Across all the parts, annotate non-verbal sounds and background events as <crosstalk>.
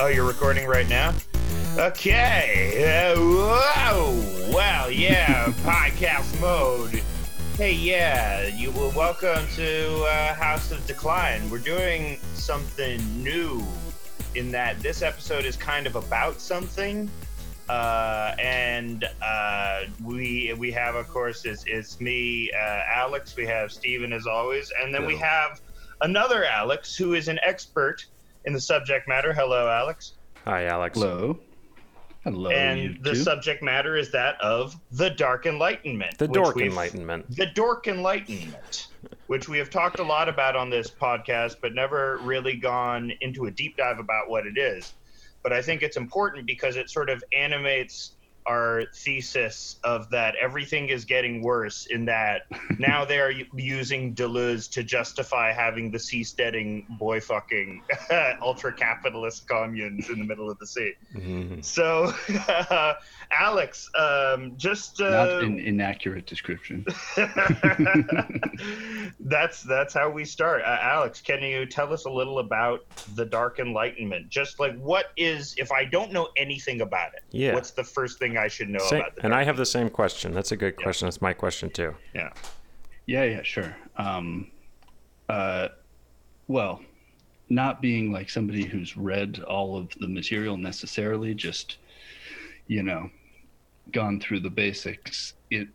Oh, you're recording right now? Okay. Uh, whoa. Well, yeah, <laughs> podcast mode. Hey, yeah, you were welcome to uh, House of Decline. We're doing something new in that this episode is kind of about something. Uh, and uh, we we have, of course, it's, it's me, uh, Alex. We have Steven as always, and then we have another Alex who is an expert in the subject matter. Hello, Alex. Hi, Alex. Hello. Hello. and you the two. subject matter is that of the Dark Enlightenment. The which Dork Enlightenment. The Dork Enlightenment, which we have talked a lot about on this podcast, but never really gone into a deep dive about what it is. But I think it's important because it sort of animates our thesis of that everything is getting worse in that <laughs> now they're using Deleuze to justify having the seasteading boy fucking <laughs> ultra capitalist communes in the middle of the sea. Mhm. So, <laughs> Alex, um, just uh, Not an inaccurate description. <laughs> <laughs> that's that's how we start. Uh, Alex, can you tell us a little about the Dark Enlightenment? Just like what is, if I don't know anything about it, Yeah. what's the first thing I should know Sa- about the and I have the same question. That's a good question. That's my question too. Yeah. Yeah, yeah, sure. Um, uh, well, not being like somebody who's read all of the material necessarily, just you know, gone through the basics. It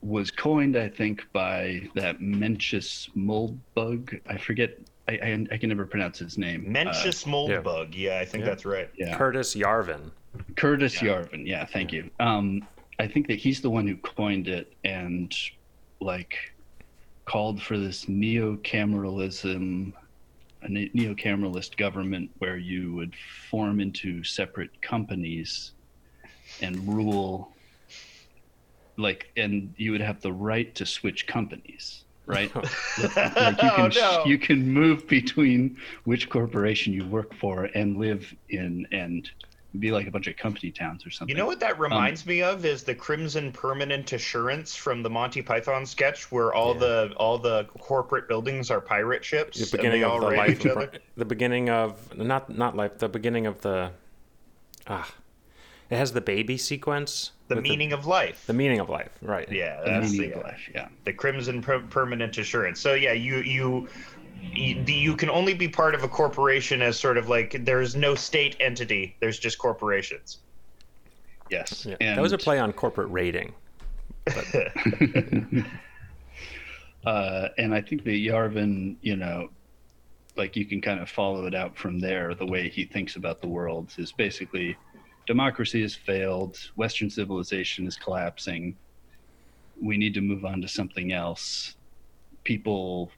was coined, I think, by that Mencius Moldbug. I forget. I, I, I can never pronounce his name. Uh, Mencius moldbug. Yeah. I think Yeah. that's right. yeah. Curtis Yarvin. Curtis Yarvin. Yeah, thank you. Um, I think that he's the one who coined it and like called for this neo-cameralism, a ne- neo-cameralist government where you would form into separate companies and rule like and you would have the right to switch companies right <laughs> like you <laughs> oh can no. you can move between which corporation you work for and live in and be like a bunch of company towns or something. You know what that Um, reminds me of is the Crimson Permanent Assurance from the Monty Python sketch, where all Yeah. the all the corporate buildings are pirate ships. The and beginning they of all the life. each other. The beginning of not not life. The beginning of the. Ah, it has the baby sequence. The with meaning of life. The, meaning of life. Right. yeah, the that's meaning the, of life? Yeah. the Crimson per- Permanent Assurance. So yeah, you you. You, you can only be part of a corporation as sort of like there's no state entity. There's just corporations. Yes. Yeah. And, That was a play on corporate rating. <laughs> uh, and I think that Yarvin, you know, like you can kind of follow it out from there. The way he thinks about the world is basically democracy has failed, Western civilization is collapsing. We need to move on to something else. People,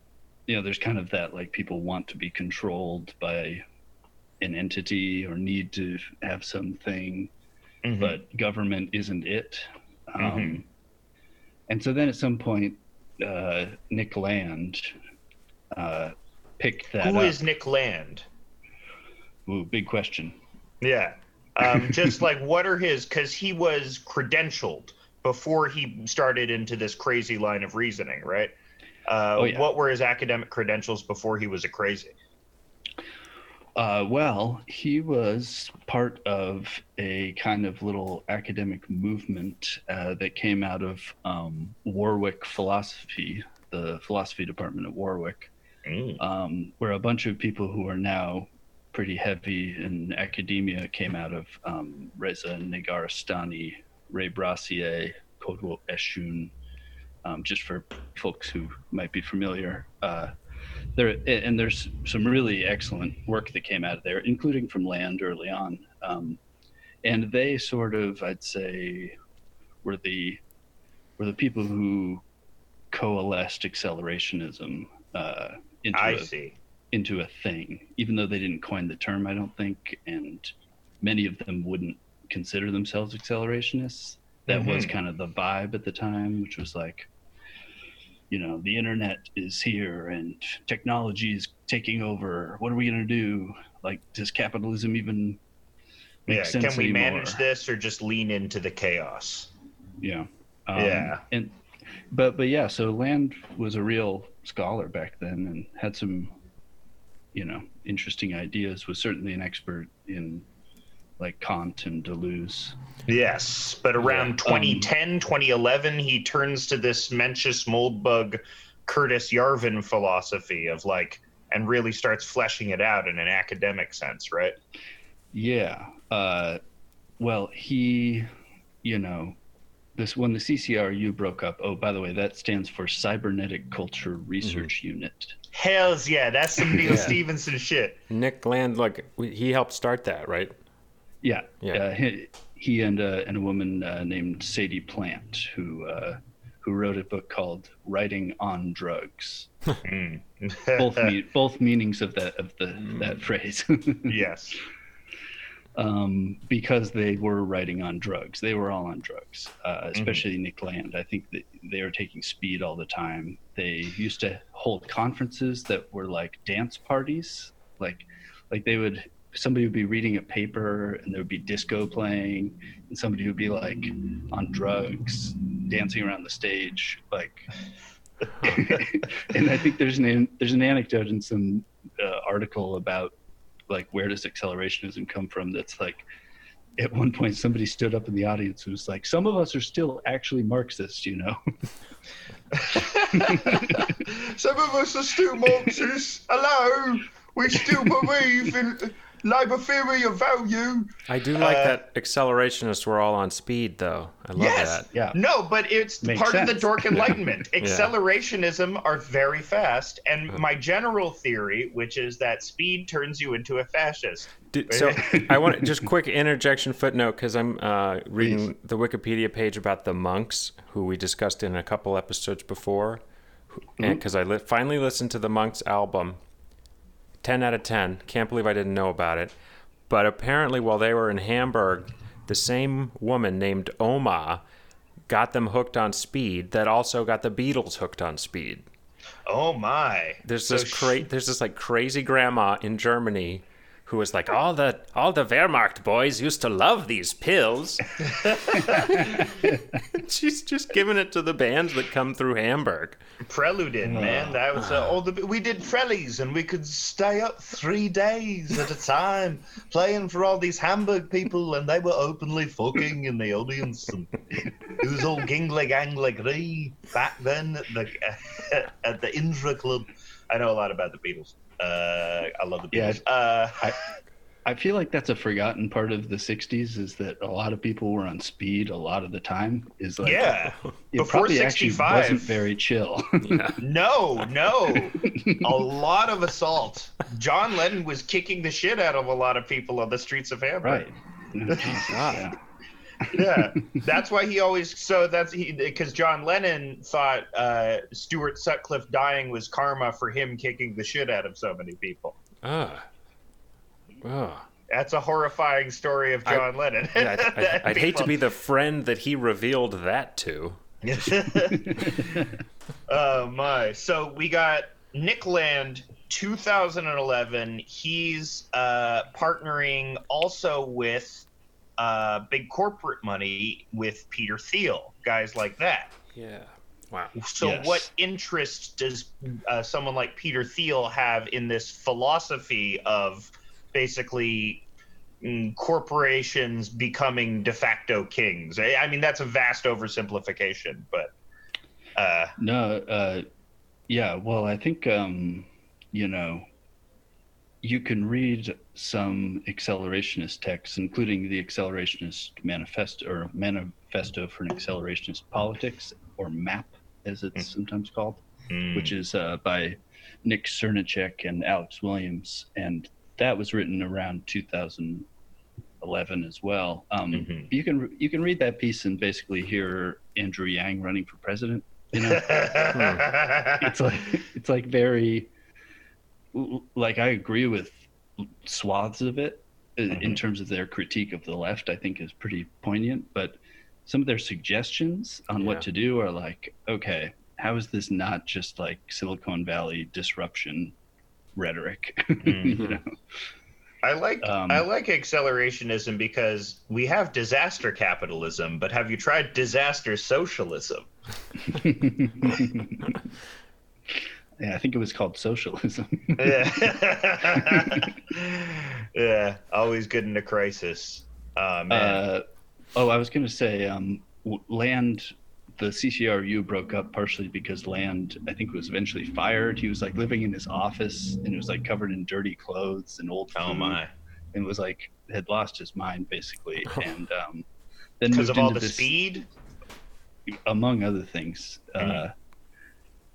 you know, there's kind of that like people want to be controlled by an entity or need to have something Mhm. but government isn't it. Um, Mhm. And so then at some point, uh, Nick Land uh, picked that who up. is Nick Land? Ooh, big question. Yeah. Um, <laughs> just like what are his because he was credentialed before he started into this crazy line of reasoning, right? Uh, Oh, yeah. What were his academic credentials before he was a crazy? Uh, well, he was part of a kind of little academic movement uh, that came out of um, Warwick philosophy, the philosophy department at Warwick. Mm. um, where a bunch of people who are now pretty heavy in academia came out of um, Reza Negarestani, Ray Brassier, Kodwo Eshun, um, just for folks who might be familiar. Uh, there and there's some really excellent work that came out of there, including from Land early on. Um, and they sort of, I'd say, were the were the people who coalesced accelerationism uh, into I a, see. Into a thing, even though they didn't coin the term, I don't think, and many of them wouldn't consider themselves accelerationists. That was Mhm. kind of the vibe at the time, which was like, you know, the internet is here and technology is taking over. What are we going to do? Like, does capitalism even make Yeah. sense Can we anymore? manage this or just lean into the chaos? Yeah. Um, Yeah. And but but yeah, so Land was a real scholar back then and had some you know interesting ideas. Was certainly an expert in like Kant and Deleuze. Yes, but around Um, 2010, 2011, he turns to this Mencius Moldbug, Curtis Yarvin philosophy of like, and really starts fleshing it out in an academic sense, right? Yeah. Uh, well, he, you know, this when the CCRU broke up. Oh, by the way, that stands for Cybernetic Culture Research Unit. Hells yeah, that's some Neil Yeah. Stevenson shit. Nick Land, like he helped start that, right? Yeah. Yeah. Uh, he, he and uh, and a woman uh, named Sadie Plant who uh, who wrote a book called Writing on Drugs. Mm. Both <laughs> me- both meanings of that of the that phrase. <laughs> yes. Um, because they were writing on drugs. They were all on drugs, uh, especially Nick Land. I think that they were taking speed all the time. They used to hold conferences that were like dance parties, like like they would somebody would be reading a paper and there would be disco playing and somebody would be like on drugs dancing around the stage like <laughs> <laughs> and i think there's an there's an anecdote in some uh, article about like where does accelerationism come from that's like at one point somebody stood up in the audience and was like some of us are still actually marxists you know <laughs> Some of us are still Marxists. Hello, we still believe in Labour theory of value. I do like Uh, that accelerationists were all on speed, though. I love yes. that. Yeah. No, but it's Makes part of the sense. dork <laughs> enlightenment. Accelerationism are very fast, and Uh. my general theory, which is that speed turns you into a fascist. Did, so <laughs> I want to just quick interjection footnote because I'm uh, reading the Wikipedia page about the monks who we discussed in a couple episodes before, and because I li- finally listened to the monks album. Ten out of ten. Can't believe I didn't know about it. But apparently, while they were in Hamburg, the same woman named Oma got them hooked on speed. That also got the Beatles hooked on speed. Oh my! There's So this cra- there's this like crazy grandma in Germany who was like all the all the Wehrmacht boys used to love these pills. <laughs> <laughs> She's just giving it to the bands that come through Hamburg. Preludin, man. That was uh, all the we did Prellies, and we could stay up three days at a time playing for all these Hamburg people, and they were openly fucking in the audience. And it was all gingly gangly back then at the <laughs> at the Indra Club. I know a lot about the Beatles. Uh, I love the Yeah. Beatles. Uh, <laughs> I feel like that's a forgotten part of the '60s is that a lot of people were on speed a lot of the time. Is like yeah. it Before probably actually 65. wasn't very chill. <laughs> No, no. <laughs> a lot of assault. John Lennon was kicking the shit out of a lot of people on the streets of Hamburg. right. God. Yeah <laughs> that's why he always so that's he because john lennon thought uh stuart sutcliffe dying was karma for him kicking the shit out of so many people Ugh. Ugh. that's a horrifying story of I- john lennon Yeah, I, I, <laughs> I'd hate to be the friend that he revealed that to. <laughs> oh my so we got nick land 2011 he's uh partnering also with uh big corporate money with peter thiel guys like that Yeah. Wow. So, Yes. what interest does uh, someone like Peter Thiel have in this philosophy of basically mm, corporations becoming de facto kings? I I mean, that's a vast oversimplification, but uh, No, uh, yeah. Well, I think um, you know you can read some accelerationist texts, including the Accelerationist Manifesto or Manifesto for an Accelerationist Politics, or MAP, as it's sometimes called, mm, which is uh, by Nick Srnicek and Alex Williams, and that was written around 2011 as well. Um, Mhm. You can you can read that piece and basically hear Andrew Yang running for president. You know, <laughs> it's like it's like very like I agree with swaths of it i- in Mhm. terms of their critique of the left. I think is pretty poignant, but some of their suggestions on Yeah. what to do are like, okay, how is this not just like Silicon Valley disruption rhetoric? <laughs> you know? I like Um, I like accelerationism because we have disaster capitalism, but have you tried disaster socialism? <laughs> <laughs> Yeah, I think it was called socialism. yeah. <laughs> yeah, always good in a crisis. Oh man. Uh, oh, I was going to say, um, Land, the CCRU broke up partially because Land, I think, was eventually fired. He was like living in his office and it was like covered in dirty clothes and old. oh food, my. And was like had lost his mind basically, <laughs> and um, then Because of all the this- speed? among other things. Uh,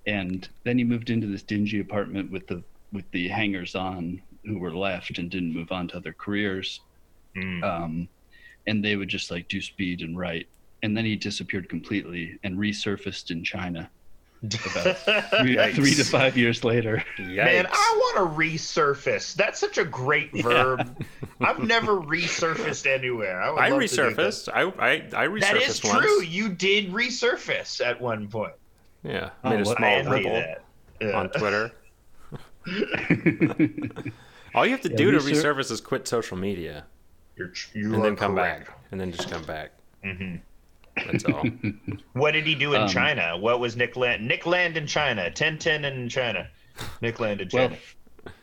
and then he moved into this dingy apartment with the with the hangers on who were left and didn't move on to other careers. Mm. Um, and they would just like do speed and write. And then he disappeared completely and resurfaced in China about <laughs> three, three to five years later. Man, I want to resurface. That's such a great verb. <laughs> I've never resurfaced anywhere. I, I love to do that. resurfaced. I, I I resurfaced That is once. true. You did resurface at one point. Yeah, Oh, made a small ripple. Yeah. on Twitter. <laughs> All you have to Yeah, do to resur- resurface is quit social media You're, you and then come correct. back, and then just come back. hmm That's all. <laughs> What did he do in Um, China? What was Nick Land? Nick Land in China. Ten ten in China. Nick Land in well, China.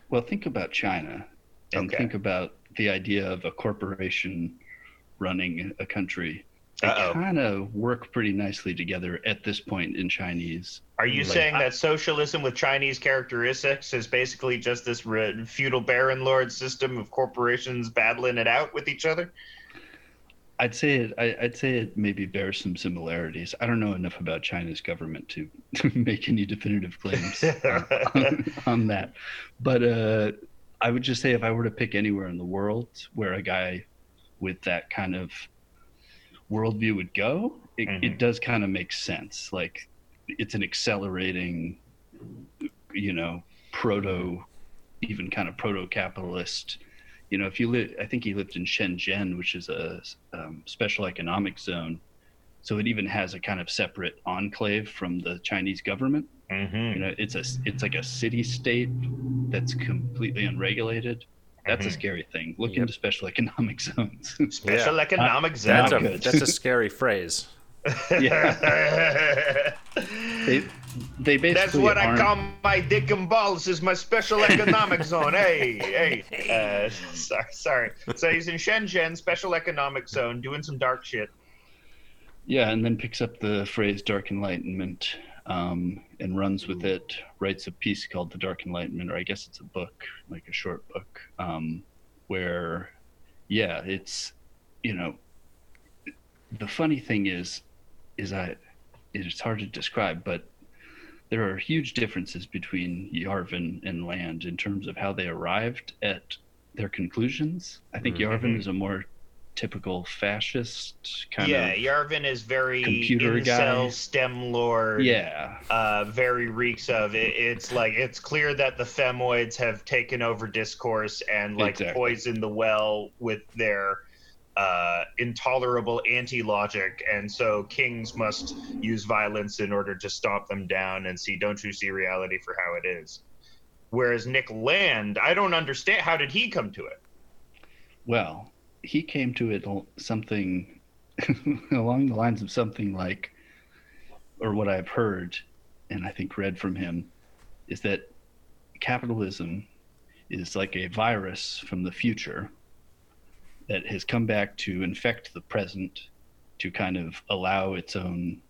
well, think about China and Okay. think about the idea of a corporation running a country. They kind of work pretty nicely together at this point in Chinese. Are you like, saying I- that socialism with Chinese characteristics is basically just this re- feudal baron lord system of corporations battling it out with each other? I'd say it. I, I'd say it maybe bears some similarities. I don't know enough about China's government to, to <laughs> make any definitive claims on, <laughs> on that, but uh, I would just say if I were to pick anywhere in the world where a guy with that kind of worldview would go, it, Mhm. it does kind of make sense. Like it's an accelerating, you know, proto, even kind of proto-capitalist you know, if you live, I think he lived in Shenzhen, which is a um, special economic zone. So it even has a kind of separate enclave from the Chinese government. hmm You know, it's a, it's like a city state that's completely unregulated. That's a Mhm. scary thing. Look Yep. into special economic <laughs> zones. Special Yeah. economic zone. That's a that's a scary phrase. <laughs> they, they basically That's what I aren't- call my dick and balls is my special economic <laughs> zone. Hey, hey. Uh, sorry, sorry. So he's in Shenzhen, special economic zone, doing some dark shit. Yeah, and then picks up the phrase Dark Enlightenment um, and runs with it, writes a piece called The Dark Enlightenment, or I guess it's a book, like a short book, um, where, yeah, it's, you know, the funny thing is, is I, it's hard to describe, but there are huge differences between Yarvin and Land in terms of how they arrived at their conclusions. I think Mhm. Yarvin is a more typical fascist kind yeah, of Yeah, Yarvin is very computer incel, guy. STEM lord. yeah uh, very reeks of it. It's like it's clear that the femoids have taken over discourse and like Exactly. poisoned the well with their uh, intolerable anti-logic, and so kings must use violence in order to stomp them down and see. Don't you see reality for how it is? Whereas Nick Land, I don't understand. How did he come to it? well he came to it something <laughs> along the lines of something like or what i've heard and i think read from him is that capitalism is like a virus from the future that has come back to infect the present to kind of allow its own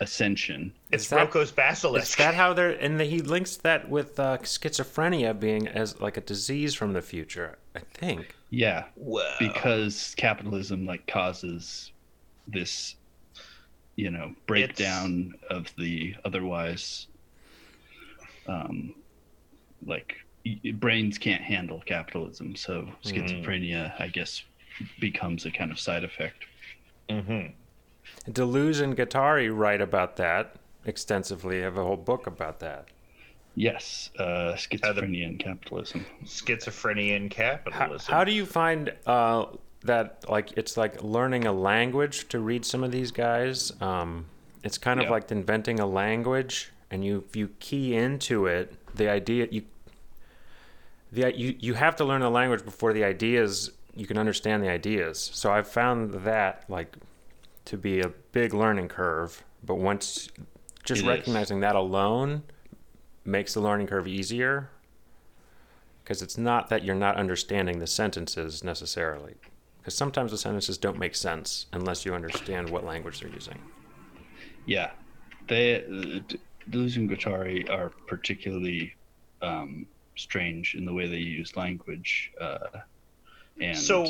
ascension It's Is that- Roko's basilisk. Is that how they're and he links that with uh, schizophrenia being as like a disease from the future? I think. Yeah Whoa. because capitalism like causes this you know breakdown of the otherwise um like brains can't handle capitalism so schizophrenia i guess becomes a kind of side effect Mm-hmm. Deleuze and Guattari write about that extensively. Have a whole book about that. Yes uh schizophrenia and capitalism schizophrenia and capitalism. how do you find uh, that like it's like learning a language to read some of these guys? Um, it's kind of Yeah. like inventing a language, and you you key into it, the idea you the you you have to learn the language before the ideas you can understand the ideas. So I've found that like to be a big learning curve. But once just It is. recognizing that alone makes the learning curve easier because it's not that you're not understanding the sentences necessarily because sometimes the sentences don't make sense unless you understand what language they're using Yeah, they Deleuze and Guattari are particularly um, strange in the way they use language. Uh, and So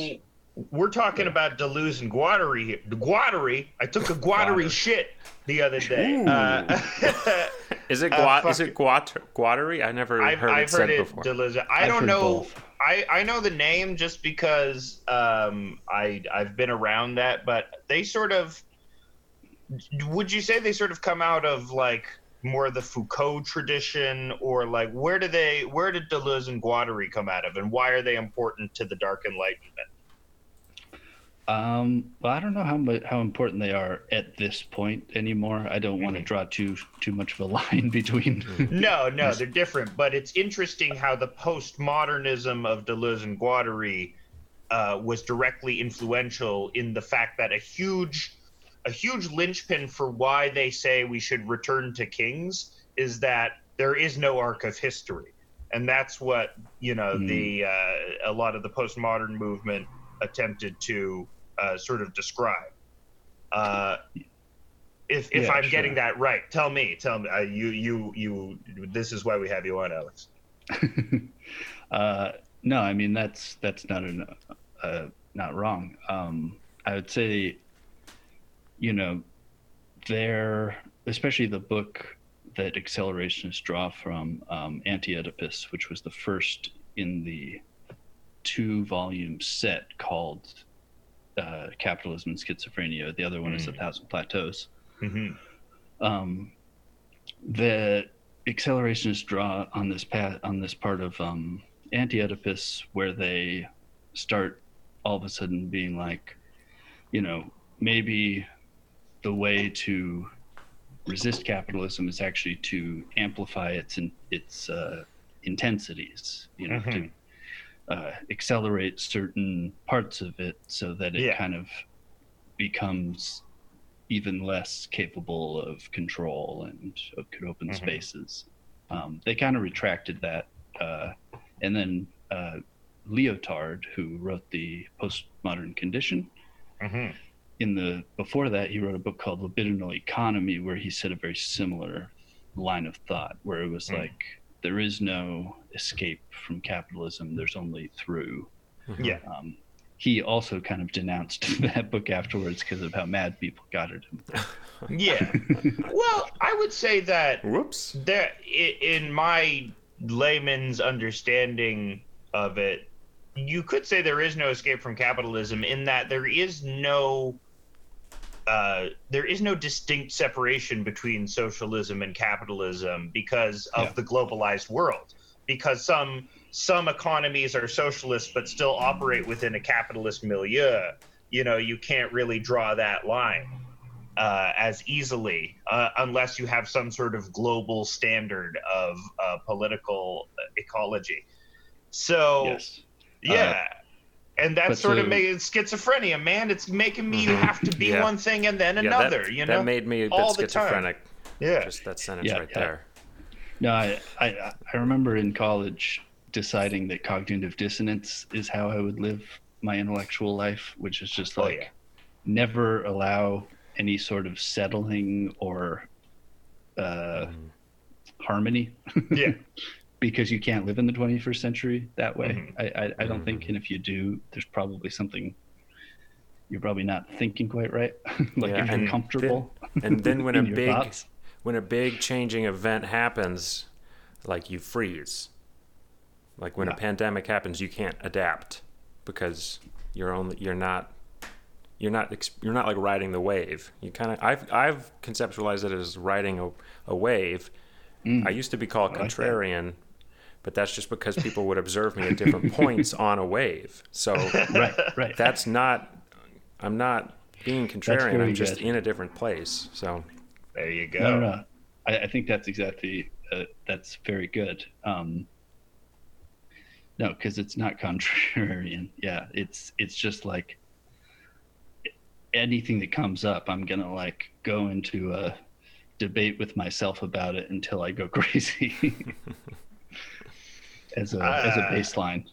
we're talking about Deleuze and Guattari here. Guattari. I took a Guattari Guattari. shit the other day. Uh, <laughs> is it Uh, is it guat- guattari i never I've, heard I've it said heard it before Deleuze. I I've don't know. both. I, I know the name just because um, I I've been around that, but they sort of. Would you say they sort of come out of like more the Foucault tradition, or like where do they where did Deleuze and Guattari come out of, and why are they important to the Dark Enlightenment? Um, well, I don't know how mu- how important they are at this point anymore. I don't want to Mhm. draw too too much of a <laughs> line between. No, no, they're different. But it's interesting how the postmodernism of Deleuze and Guattari uh, was directly influential in the fact that a huge, a huge linchpin for why they say we should return to kings is that there is no arc of history, and that's what you know Mm. the uh, a lot of the postmodern movement attempted to uh, sort of describe. Uh, if if Yeah, I'm sure. getting that right, tell me, tell me. Uh, you you you. This is why we have you on, Alex. <laughs> uh, no, I mean that's that's not an, uh, not wrong. Um, I would say, you know, there, especially the book that accelerationists draw from, um, Anti-Oedipus, which was the first in the two-volume set called uh, "Capitalism and Schizophrenia." The other one is "A Mm. Thousand Plateaus." Mm-hmm. um, the accelerationists draw on this path on this part of um, anti-oedipus where they start all of a sudden being like you know maybe the way to resist capitalism is actually to amplify its in, its uh, intensities you know to uh, accelerate certain parts of it so that it Yeah. kind of becomes even less capable of control and of could open Mhm. spaces. Um, they kind of retracted that, uh, and then uh, Lyotard, who wrote the Postmodern Condition, Mm-hmm. in the before that he wrote a book called Libidinal Economy, where he said a very similar line of thought, where it was Mm. like there is no escape from capitalism. There's only through. Yeah. Um, he also kind of denounced <laughs> that book afterwards because of how mad people got at him. <laughs> Yeah. <laughs> well, I would say that whoops there, in my layman's understanding of it, you could say there is no escape from capitalism in that there is no. Uh, there is no distinct separation between socialism and capitalism because of Yeah. the globalized world. Because some some economies are socialist but still operate within a capitalist milieu. You know, you can't really draw that line uh, as easily uh, unless you have some sort of global standard of uh, political ecology. So yes. yeah, and that's but sort of so- making schizophrenia, man. It's making me Mhm. have to be Yeah. one thing and then Yeah, another. that, you know, that made me a bit all schizophrenic yeah. just that sentence Yeah, right yeah. there No, I, I I remember in college deciding that cognitive dissonance is how I would live my intellectual life, which is just Oh, like yeah. never allow any sort of settling or uh, Mhm. harmony. Yeah. <laughs> because you can't live in the 21st century that way. Mhm. I, I, I don't think, and if you do, there's probably something you're probably not thinking quite right. <laughs> like Yeah, if and you're comfortable. and then <laughs> when a big thoughts. When a big changing event happens like you freeze like when a pandemic happens you can't adapt because you're only you're not you're not you're not like riding the wave you kind of I've I've conceptualized it as riding a, a wave Mm. I used to be called like that. contrarian but that's just because people would observe me at different <laughs> points on a wave so <laughs> right, right. that's not I'm not being contrarian I'm just good. in a different place so There you go. No, no, no. I, I think that's exactly uh, that's very good. Um, no, because it's not <laughs> contrarian. Yeah, it's it's just like anything that comes up, I'm gonna like go into a debate with myself about it until I go <laughs> crazy. <laughs> as a as a Uh, baseline.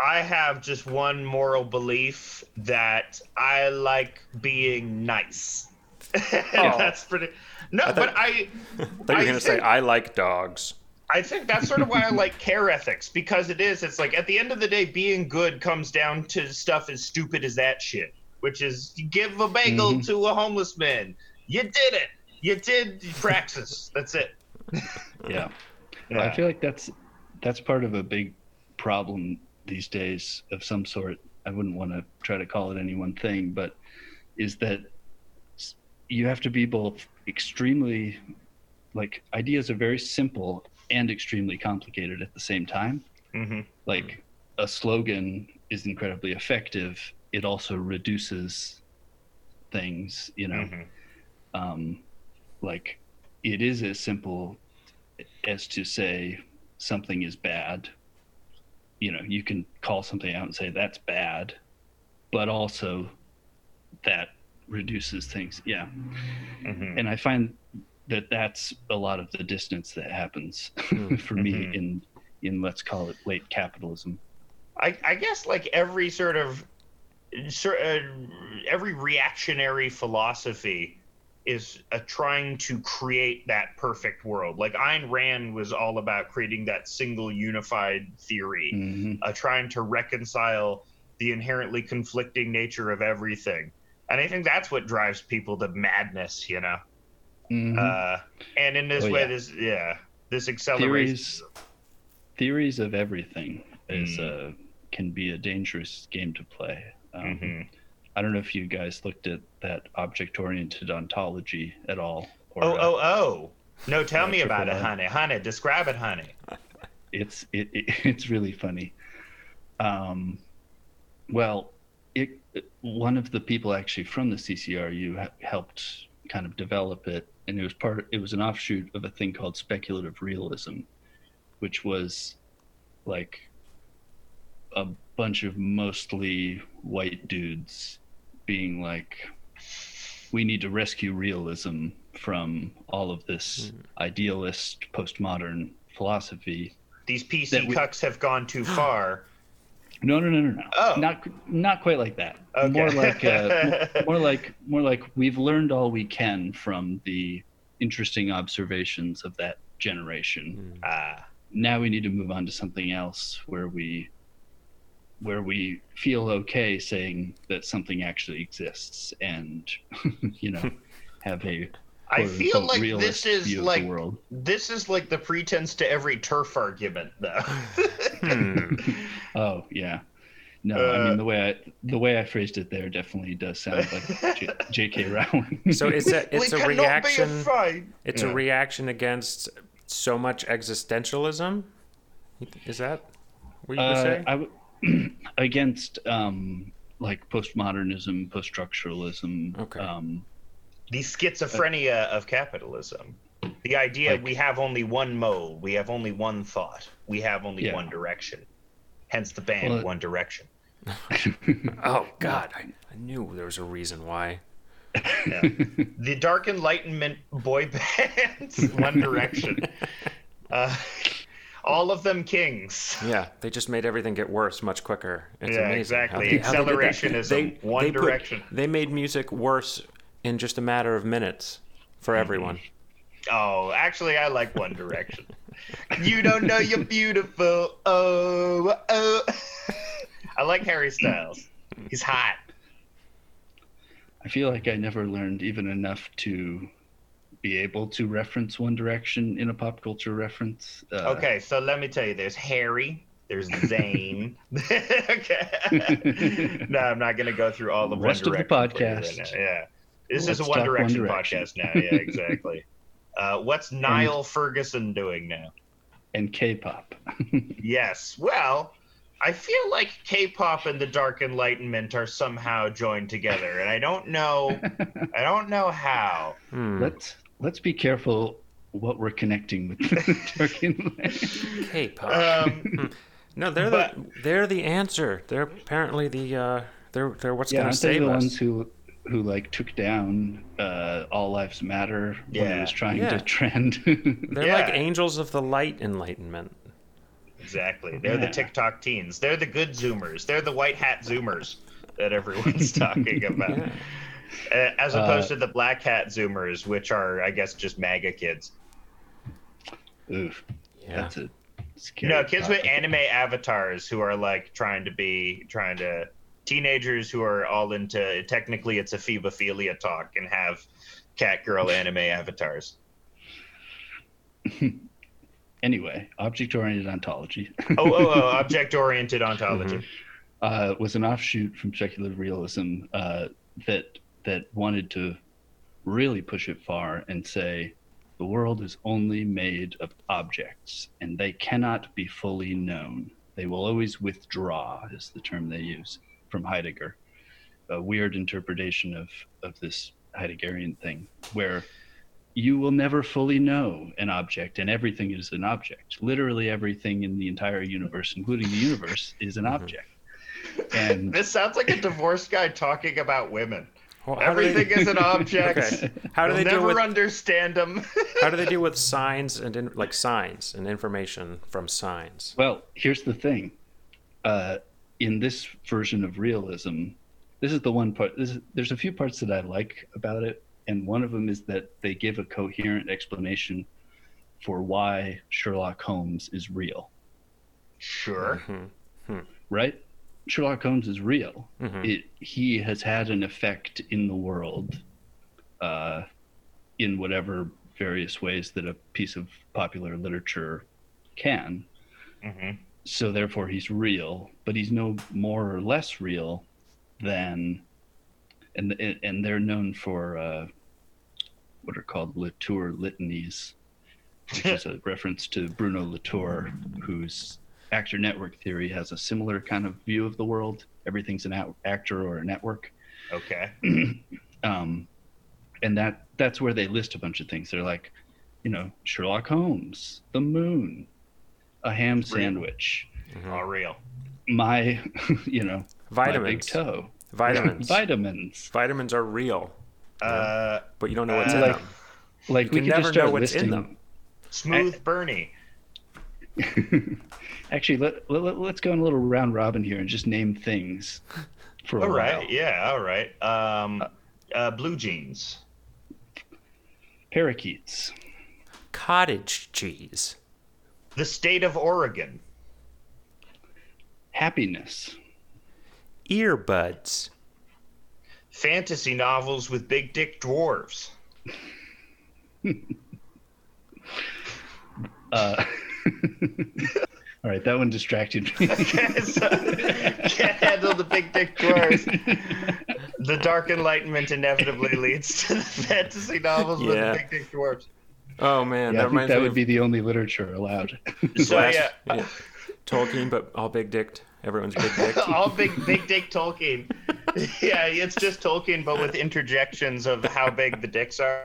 I have just one moral belief that I like being nice. <laughs> That's pretty. No, thought- but I. I <laughs> thought you were I going to say, I like dogs. I think that's sort of why I like care ethics because it is. It's like at the end of the day, being good comes down to stuff as stupid as that shit, which is you give a bagel Mhm. to a homeless man. You did it. You did praxis. That's it. <laughs> Yeah. I feel like that's that's part of a big problem these days of some sort. I wouldn't want to try to call it any one thing, but is that s- you have to be both extremely like ideas are very simple and extremely complicated at the same time. Mhm. Like a slogan is incredibly effective. It also reduces things, you know. Mhm. um, like it is as simple as to say something is bad you know you can call something out and say that's bad but also that reduces things yeah Mhm. and i find that that's a lot of the distance that happens <laughs> for me Mhm. in in let's call it late capitalism I, I guess like every sort of uh, every reactionary philosophy is trying to create that perfect world. Like Ayn Rand was all about creating that single unified theory, hmm uh, trying to reconcile the inherently conflicting nature of everything. And I think that's what drives people to madness, you know. hmm Uh, and in this Oh, way, yeah. this yeah, this acceleration. theories theories of everything is Mm. uh, can be a dangerous game to play um, Mhm. I don't know if you guys looked at that object-oriented ontology at all. Or, Oh uh, oh oh! No, tell me about it, honey. Honey, describe it, honey. it's it, it <laughs> it's really funny. Um, well, it one of the people actually from the CCRU helped kind of develop it, and it was part. It was an offshoot of a thing called speculative realism, which was like a bunch of mostly white dudes being like, we need to rescue realism from all of this hmm. idealist postmodern philosophy. These PC we- cucks have gone too far. <gasps> <gasps> <gasps> No, no, no, no, no. Oh. Not not quite like that. Okay. More like uh, <laughs> more like more like we've learned all we can from the interesting observations of that generation. Ah, Now we need to move on to something else where we where we feel okay saying that something actually exists and <laughs> you know <laughs> have a I feel like this is like the world. this is like the pretense to every turf argument, though. Hmm. <laughs> Oh yeah. No, Uh, I mean the way I the way I phrased it there definitely does sound like J- <laughs> J.K. Rowling. So it's a it's we a reaction. be. It's Yeah. a reaction against so much existentialism. Is that what you would Uh, say? I w- against um, like postmodernism, post-structuralism. Okay. Um, the schizophrenia of capitalism. The idea Like- we have only one mode, we have only one thought, we have only Yeah. one direction. Hence the band Well, One Direction. <laughs> oh God, I, I knew there was a reason why. Yeah. the Dark Enlightenment boy <laughs> bands, One Direction. <laughs> Uh, all of them kings. Yeah, they just made everything get worse much quicker. It's Yeah, amazing. exactly. how they- how they did that. Accelerationism, One put- Direction. they made music worse in just a matter of minutes for Mm-hmm. everyone. Oh, actually, I like One Direction. you don't know you're beautiful. Oh, oh. I like Harry Styles. He's hot. I feel like I never learned even enough to be able to reference One Direction in a pop culture reference. Uh, Okay, so let me tell you, there's Harry, there's Zayn. <laughs> okay. <laughs> no, I'm not gonna go through all the Rest One of the Direction for podcast. right. Yeah, this is a Let's One talk One Direction, Direction. podcast now. Yeah, exactly. <laughs> uh, what's Niall Ferguson doing now? And K-pop. <laughs> Yes, well, I feel like K-pop and the Dark Enlightenment are somehow joined together, and I don't know, <laughs> I don't know how. Hmm. let's let's be careful what we're connecting with the Dark Enlightenment. K-pop. Um, no, they're but- the they're the answer. They're apparently the uh, they're they're what's Yeah, going to aren't they save the us. ones who who like took down uh, All Lives Matter when Yeah. it was trying Yeah. to trend. <laughs> They're Yeah. like angels of the light enlightenment. Exactly. They're the TikTok teens. They're the good Zoomers. They're the white hat Zoomers that everyone's <laughs> talking about. Yeah. Uh, as opposed Uh, to the black hat Zoomers, which are, I guess, just MAGA kids. Oof, Yeah. that's a scary. No, kids with anime avatars who are like trying to be, trying to, teenagers who are all into, technically it's ephebophilia talk and have cat girl anime avatars. <laughs> Anyway, object-oriented ontology Oh, oh, oh object oriented ontology. <laughs> uh, was an offshoot from speculative realism uh, that that wanted to really push it far and say the world is only made of objects and they cannot be fully known. They will always withdraw, is the term they use from Heidegger. A weird interpretation of, of this Heideggerian thing, where you will never fully know an object and everything is an object. Literally everything in the entire universe, including the universe, is an object. And This sounds like a divorced guy talking about women. Well, Everything they, is an <laughs> object. Okay. How do You'll they deal never with understand them. how do they deal with <laughs> signs and in, like signs and information from signs? Well, here's the thing. Uh, in this version of realism, this is the one part. This is, there's a few parts that I like about it, and one of them is that they give a coherent explanation for why Sherlock Holmes is real. sure. Mhm. Right? Sherlock Holmes is real. Mhm. It, he has had an effect in the world, uh, in whatever various ways that a piece of popular literature can. hmm so therefore he's real but he's no more or less real than and and they're known for uh, what are called latour litanies which is a <laughs> reference to bruno latour whose actor network theory has a similar kind of view of the world. Everything's an act- actor or a network. Okay. <clears throat> um, and that that's where they list a bunch of things. They're like you know sherlock holmes the moon a ham sandwich All real. my <laughs> you know my big Vitamins. toe Vitamins. <laughs> vitamins Vitamins are real, Uh, but you don't know what's Uh, in like them. like You we can never just know start what's in them. smooth Bernie. <laughs> actually let, let, let's go in a little round robin here and just name things for a All while. right. Yeah. All right. Um, uh, blue jeans. parakeets Cottage cheese. The state of Oregon. happiness Earbuds. Fantasy novels with big dick dwarves. <laughs> uh, <laughs> all right that one distracted me <laughs> So, Can't handle the big dick dwarves. The dark enlightenment inevitably leads to the fantasy novels with the big dick dwarves. Oh man, yeah, that i think that would of be the only literature allowed <laughs> So last- yeah, yeah. Tolkien, but all big dicked. Everyone's big dicked. <laughs> all big big dick Tolkien. <laughs> Yeah, it's just Tolkien, but with interjections of how big the dicks are.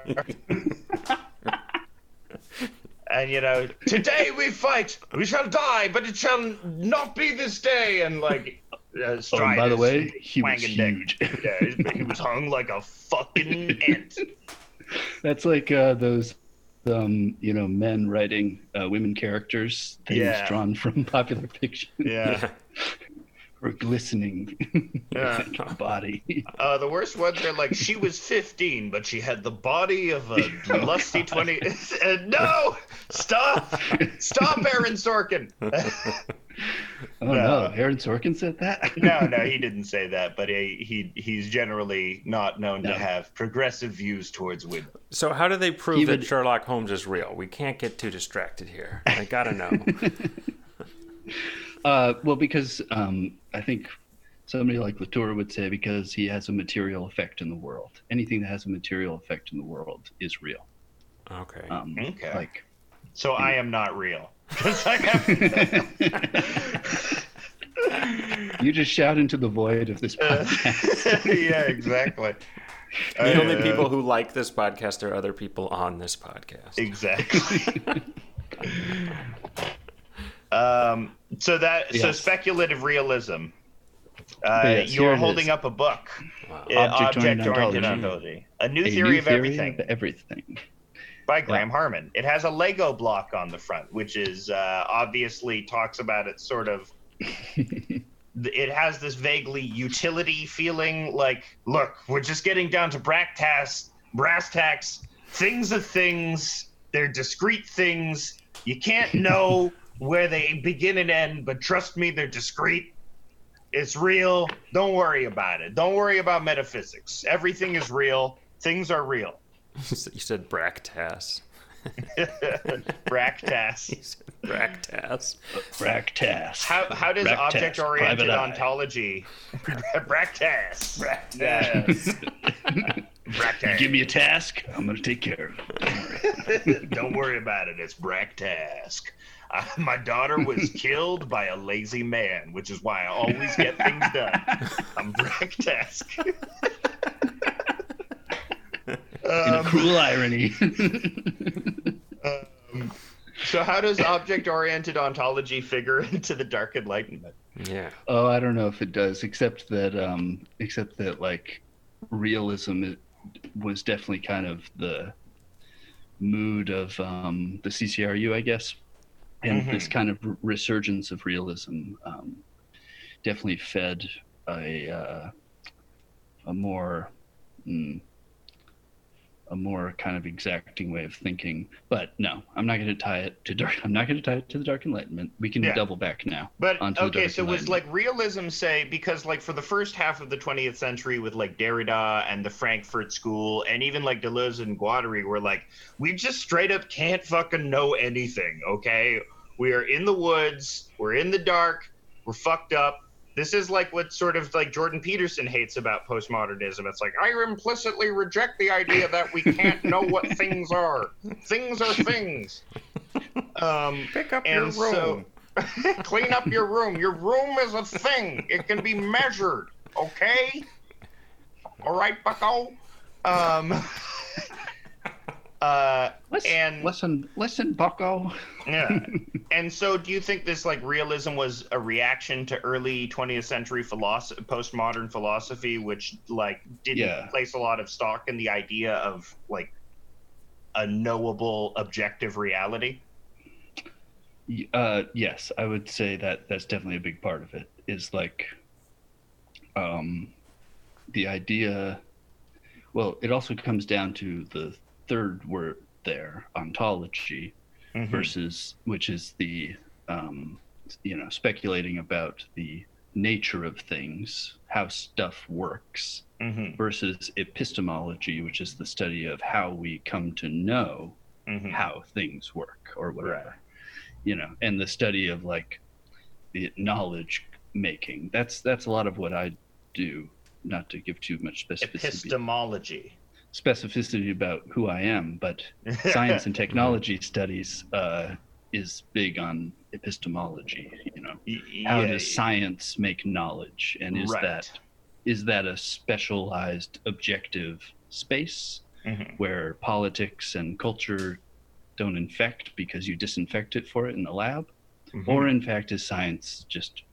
And you know, today we fight, we shall die, but it shall not be this day. And like, uh, oh, and by the way he was swanging dick. huge yeah, he- he was hung like a fucking ant. That's like uh, those, um, you know, men writing uh, women characters, things Yeah. drawn from <laughs> popular fiction, Yeah. <laughs> or glistening <laughs> Yeah. body. Uh, the worst ones are like she was 15, but she had the body of a lusty 20. Uh, no, stop, stop, Aaron Sorkin. <laughs> Oh No. no, Aaron Sorkin said that. <laughs> no, no, <laughs> he didn't say that, but he, he he's generally not known No. to have progressive views towards women. So how do they prove Even- that Sherlock Holmes is real? We can't get too distracted here. I gotta know. Uh, well, because um, I think somebody like Latour would say because he has a material effect in the world. Anything that has a material effect in the world is real. Okay. Um, Okay. Like So I am not real. 'Cause I have- you just shout into the void of this Uh, podcast. <laughs> yeah, exactly. the only Uh, people who like this podcast are other people on this podcast. Exactly. <laughs> um, so that so speculative realism. Uh, yes, you're holding is. up a book. Wow. Uh, Object-oriented Object-oriented ontology. ontology. A new A theory new of everything of everything. By Graham Harman. It has a Lego block on the front, which is uh, obviously talks about it sort of. <laughs> it has this vaguely utility feeling. Like, look, we're just getting down to brass tacks. Brass tacks. Things are things. They're discrete things. You can't <laughs> know where they begin and end, but trust me, they're discrete. It's real. Don't worry about it. Don't worry about metaphysics. Everything is real. Things are real. You said- you said Bractas. <laughs> Bractas. Bractas. Bractas. How, how does Bractas, object oriented private eye. ontology Bractas Bractas. Bractas Give me a task, I'm gonna take care of it. <laughs> Don't worry about it. It's Bractask. Uh, my daughter was <laughs> killed by a lazy man, which is why I always get things done. I'm Bractask. In a Um, cruel irony. <laughs> um, so, how does object oriented ontology figure <laughs> into the Dark Enlightenment? Yeah. oh, I don't know if it does, except that um except that like realism i- was definitely kind of the mood of um the CCRU, I guess. And Mhm. this kind of r- resurgence of realism um, definitely fed a uh, a more mm, a more kind of exacting way of thinking. But no, I'm not going to tie it to dark. I'm not going to tie it to the Dark Enlightenment. We can Yeah. double back now. But okay, so was like realism say because like for the first half of the 20th century with like Derrida and the Frankfurt School and even like Deleuze and Guattari were like we just straight up can't fucking know anything, okay? We are in the woods, we're in the dark, we're fucked up. This is like what sort of like Jordan Peterson hates about postmodernism. It's like I implicitly reject the idea that we can't know what things are. Things are things. Um Pick up and so <laughs> clean up your room. Your room is a thing. It can be measured. Okay. All right, Bucko. Um. <laughs> Uh. Listen, And- listen, listen, Bucko. Yeah. <laughs> And so, do you think this like realism was a reaction to early 20th century philosophy, postmodern philosophy, which like didn't Yeah. place a lot of stock in the idea of like a knowable objective reality? Uh, yes, I would say that that's definitely a big part of it. Is like, um, the idea. Well, it also comes down to the third word there, ontology, Mhm. versus which is the, um, you know, speculating about the nature of things, how stuff works, Mhm. versus epistemology, which is the study of how we come to know Mhm. how things work or whatever Right. you know and the study of like the knowledge making that's that's a lot of what i do not to give too much specificity Epistemology. Specificity about who i am but <laughs> science and technology studies uh, is big on epistemology you know how Yeah, does science make knowledge and is right. that is that a specialized objective space Mhm. where politics and culture don't infect because you disinfect it for it in the lab Mhm. or in fact is science just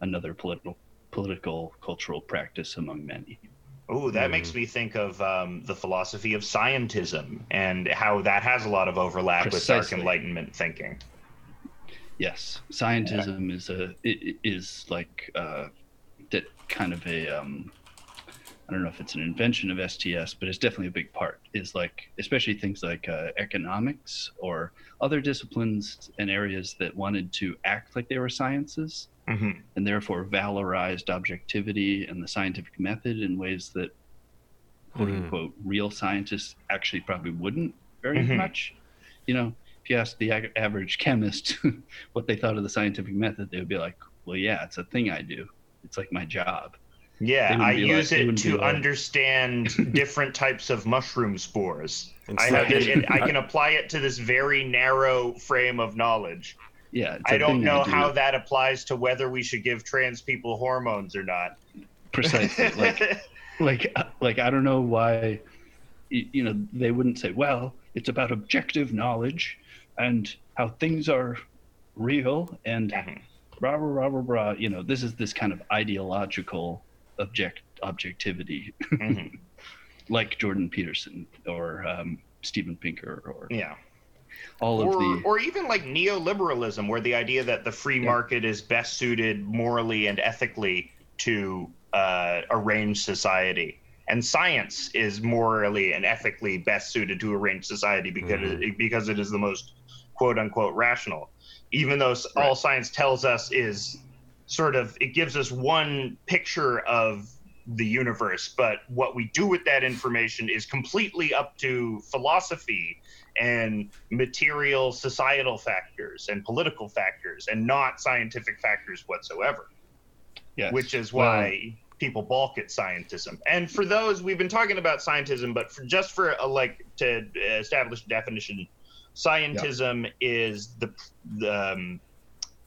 another political political cultural practice among many Ooh, that Mm. makes me think of um, the philosophy of scientism and how that has a lot of overlap with Dark Enlightenment thinking. yes scientism is a is like uh that kind of a um i don't know if it's an invention of sts but it's definitely a big part is like especially things like uh, economics or other disciplines and areas that wanted to act like they were sciences Mm-hmm. and therefore valorized objectivity and the scientific method in ways that quote Mhm. unquote real scientists actually probably wouldn't very Mhm. much you know if you ask the ag- average chemist <laughs> what they thought of the scientific method they would be like well yeah it's a thing i do it's like my job Yeah, I use like- it to like- understand <laughs> different types of mushroom spores. I have it, it, I <laughs> can apply it to this very narrow frame of knowledge. Yeah I don't know do. how that applies to whether we should give trans people hormones or not. precisely <laughs> like like like i don't know why you know they wouldn't say well it's about objective knowledge and how things are real and Mhm. rah rah rah rah rah. You know, this is this kind of ideological object objectivity, Mhm. <laughs> like Jordan Peterson or um, Steven Pinker or Yeah. All of or, the or even like neoliberalism, where the idea that the free Yeah. market is best suited morally and ethically to uh, arrange society, and science is morally and ethically best suited to arrange society because it, because it is the most quote unquote rational. Even though s all Right. science tells us is sort of it gives us one picture of the universe, but what we do with that information is completely up to philosophy and material societal factors and political factors and not scientific factors whatsoever. Yes. which is why people balk at scientism. And for those we've been talking about scientism but for just for a, like to establish a definition scientism is the the, um,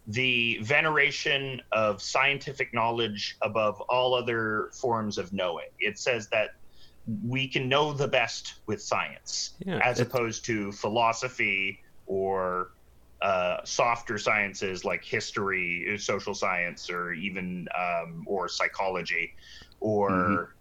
the veneration of scientific knowledge above all other forms of knowing. It says that we can know the best with science Yeah, as opposed to philosophy or uh, softer sciences like history, social science, or even um, or psychology, or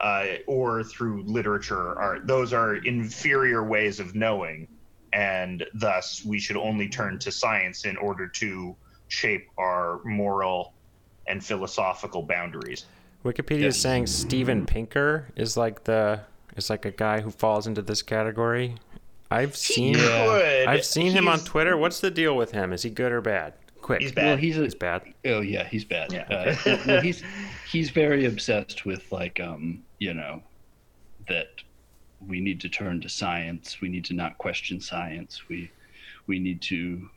uh, or through literature. or Art. Those are inferior ways of knowing, and thus we should only turn to science in order to shape our moral and philosophical boundaries. Wikipedia Yes. is saying Steven Pinker is like the is like a guy who falls into this category. I've seen Yeah. Could. I've seen him on Twitter. What's the deal with him? Is he good or bad? Quick. He's bad. Well, he's a He's bad. oh yeah, he's bad. Yeah. Uh, well, he's he's very obsessed with like um you know that we need to turn to science. We need to not question science. We we need to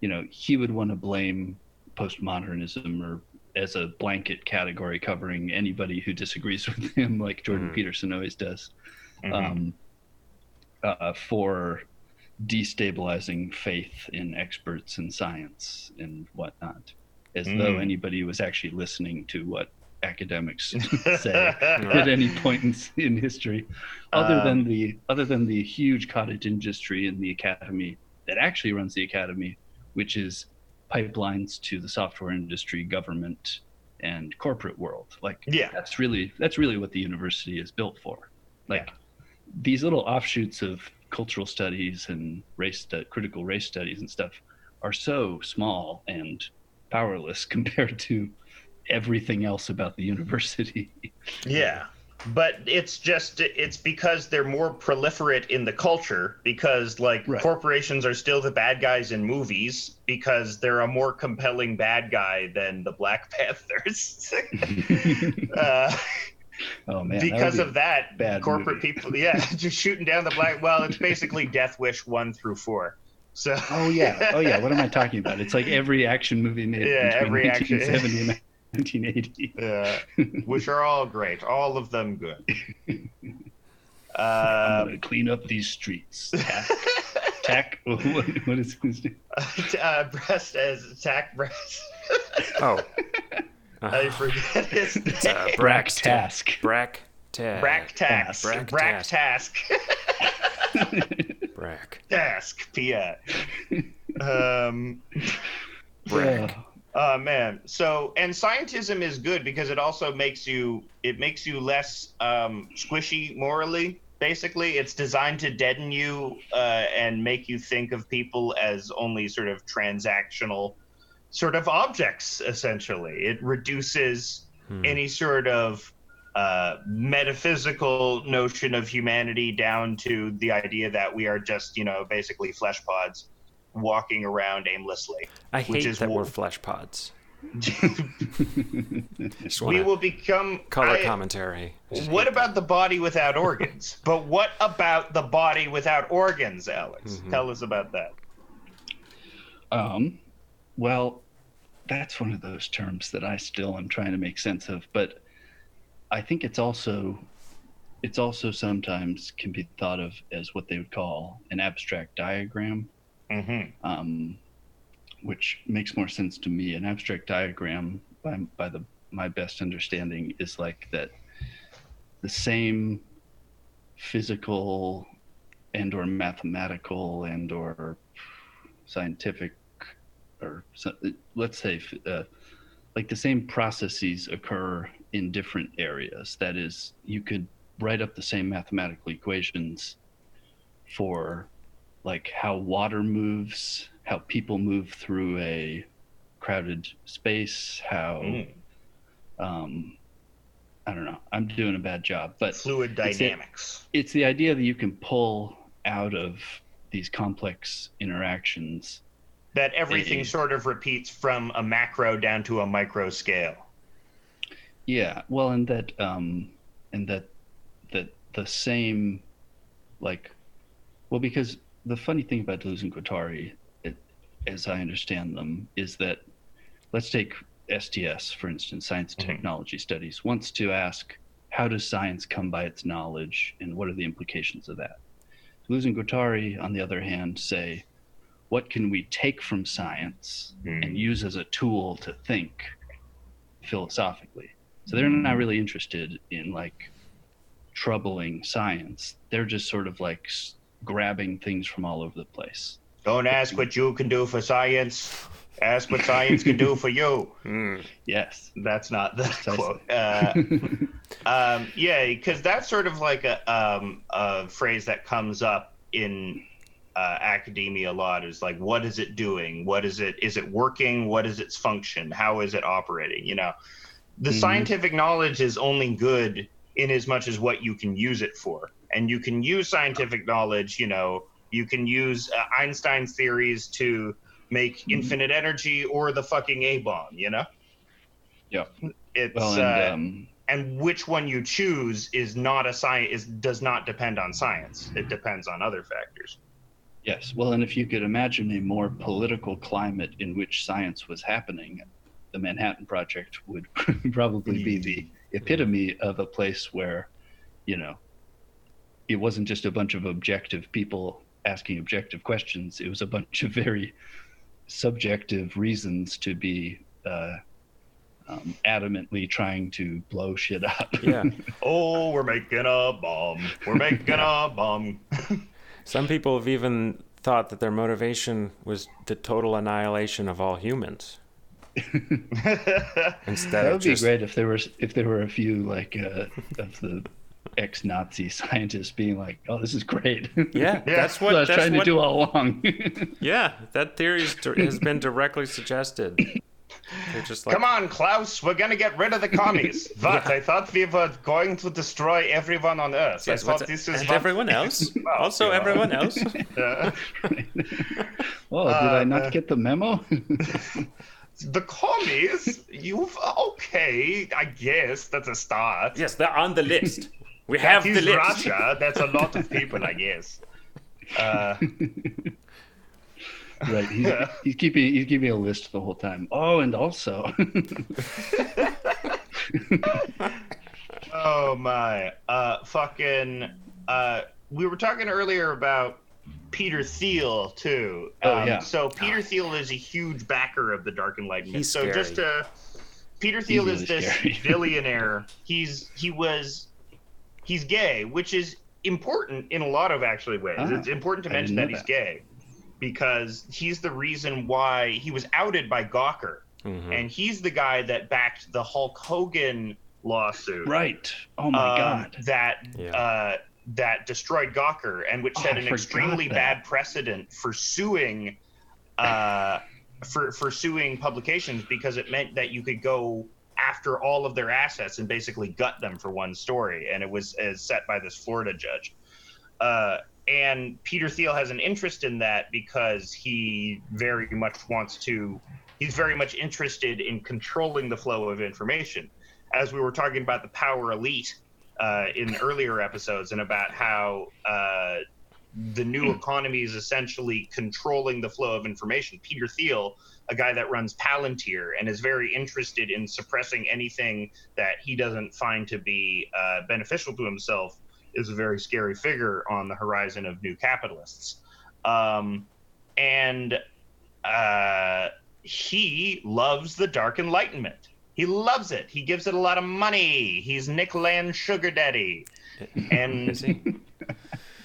you know he would want to blame postmodernism or as a blanket category covering anybody who disagrees <laughs> with him, like Jordan Mhm. Peterson always does. Mhm. um, uh, for destabilizing faith in experts in science and whatnot, as though Mm. anybody was actually listening to what academics <laughs> say at any point in, in history, other than Um, the other than the huge cottage industry in the academy that actually runs the academy, which is pipelines to the software industry, government, and corporate world. Like Yeah. that's really that's really what the university is built for. Like these little offshoots of cultural studies and race stu- critical race studies and stuff are so small and powerless <laughs> compared to everything else about the university. Yeah. But it's just it's because they're more proliferate in the culture because like Right. corporations are still the bad guys in movies because they're a more compelling bad guy than the Black <laughs> Panthers. <laughs> uh, oh man, because be- of that, bad corporate movie. people, yeah, <laughs> just shooting down the black. Well, it's basically Death Wish one through four. So Oh yeah, oh yeah. What am I talking about? It's like every action movie made Yeah, every action- 1970 and 1980. Yeah, which are all great, all of them good. <laughs> I'm Um, gonna clean up these streets. Tack, tack. <laughs> What, what is his name? <laughs> uh, breast as attack breast. Oh. I forget his It's uh, name. Brax Task. Brack Tag. Brack task. Brack Brack task. Brack. task. Pia. Um. Brack. Uh, Oh man. So and scientism is good because it also makes you it makes you less um, squishy morally. Basically, it's designed to deaden you uh, and make you think of people as only sort of transactional, sort of objects. Essentially, it reduces Hmm. any sort of uh, metaphysical notion of humanity down to the idea that we are just, you know, basically flesh pods walking around aimlessly. I which hate is that wa- we're flesh pods. <laughs> We will become color I- commentary. What hate about the body without organs? <laughs> but what about the body without organs, Alex? Mhm. Tell us about that. Um, well, that's one of those terms that I still am trying to make sense of, but I think it's also it's also sometimes can be thought of as what they would call an abstract diagram, Mm-hmm. um, which makes more sense to me. An abstract diagram, by by the my best understanding, is like that the same physical and or mathematical and or scientific or let's say, uh, like the same processes occur in different areas. That is, you could write up the same mathematical equations for like how water moves, how people move through a crowded space, how Mm. um, I don't know. I'm doing a bad job, but Fluid It's it. dynamics. it's the idea that you can pull out of these complex interactions. That everything sort of repeats from a macro down to a micro scale. Yeah, well, and that um, and that that the same, like, well, because the funny thing about Deleuze and Guattari, it, as I understand them, is that let's take STS for instance, Science and Mhm. Technology Studies, wants to ask how does science come by its knowledge and what are the implications of that. Deleuze and Guattari, on the other hand, say what can we take from science Hmm. and use as a tool to think philosophically. So they're not really interested in like troubling science. They're just sort of like grabbing things from all over the place. Don't ask what you can do for science. Ask what science can do for you. <laughs> Mm. Yes. That's not the Precisely. quote. <laughs> Uh, um, yeah, because that's sort of like a, um, a phrase that comes up in uh, academia a lot. Is like, what is it doing? What is it? Is it working? What is its function? How is it operating? You know, the Mhm. scientific knowledge is only good in as much as what you can use it for, and you can use scientific knowledge. You know, you can use uh, Einstein's theories to make Mhm. infinite energy or the fucking A bomb. You know. Yeah. It's well, and uh, um, and which one you choose is not a science is does not depend on science it depends on other factors yes. Well, and if you could imagine a more political climate in which science was happening, the Manhattan Project would <laughs> probably be the epitome of a place where, you know, it wasn't just a bunch of objective people asking objective questions. It was a bunch of very subjective reasons to be uh, um, adamantly trying to blow shit up. Yeah. <laughs> oh we're making a bomb we're making a <laughs> bomb Some people have even thought that their motivation was the total annihilation of all humans <laughs> instead that of would be great if there was if there were a few like uh, of the ex-Nazi <laughs> scientists being like, "Oh, this is great." yeah, <laughs> Yeah. that's what what I was that's trying what, to do all along. <laughs> Yeah, that theory has been directly suggested. They're just like come on klaus we're gonna get rid of the commies what i thought we were going to destroy everyone on earth Yes, i thought this is and everyone else. Well, also, you know. everyone else. Uh, oh, did Uh, I not uh, get the memo? the commies you've okay i guess that's a start Yes, they're on the list. We have that the is list. russia that's a lot of people i guess uh, <laughs> right. He's, he's keeping he's keeping a list the whole time. Oh, and also, <laughs> Oh my. Uh fucking uh we were talking earlier about Peter Thiel too. Oh, Um, yeah. So Peter Thiel is a huge backer of the Dark Enlightenment. He's so just to Peter Thiel really is this <laughs> billionaire. He's he was he's gay, which is important in a lot of actually ways. Ah, it's important to mention didn't that he's that. gay because he's the reason why he was outed by Gawker. Mhm. And he's the guy that backed the Hulk Hogan lawsuit right. Oh my um, God. that Yeah. uh, that destroyed Gawker and which Oh, set I an extremely that. bad precedent for suing uh, for for suing publications because it meant that you could go after all of their assets and basically gut them for one story, and it was as set by this Florida judge. Uh, and Peter Thiel has an interest in that because he very much wants to. He's very much interested in controlling the flow of information. As we were talking about the power elite uh, in earlier episodes, and about how uh, the new economy is essentially controlling the flow of information. Peter Thiel, a guy that runs Palantir and is very interested in suppressing anything that he doesn't find to be uh, beneficial to himself, is a very scary figure on the horizon of new capitalists. Um, and uh, he loves the Dark Enlightenment. He loves it. He gives it a lot of money. He's Nick Land sugar daddy. <laughs> And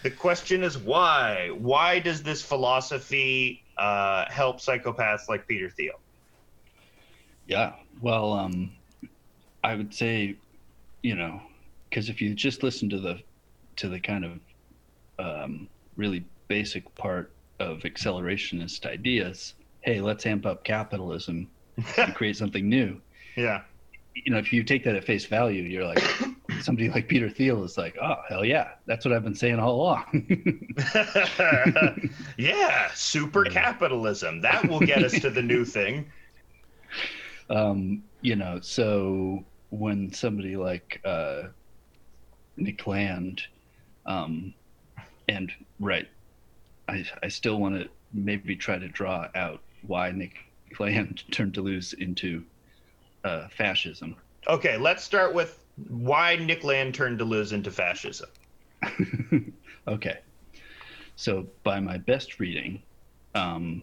The question is why? Why does this philosophy uh, help psychopaths like Peter Thiel? Yeah. Well, um, I would say, you know, because if you just listen to the to the kind of um, really basic part of accelerationist ideas, hey, let's amp up capitalism <laughs> and create something new. Yeah. You know, if you take that at face value, you're like, somebody like Peter Thiel is like, oh hell yeah, that's what I've been saying all along. <laughs> yeah, super capitalism. That will get us to the new <laughs> thing. um, you know, so when somebody like uh, Nick Land, um, and right, I I still want to maybe try to draw out why Nick Land <laughs> turned Deleuze into uh, fascism. Okay, let's start with why Nick Land turned Deleuze into fascism. <laughs> okay, so by my best reading, um,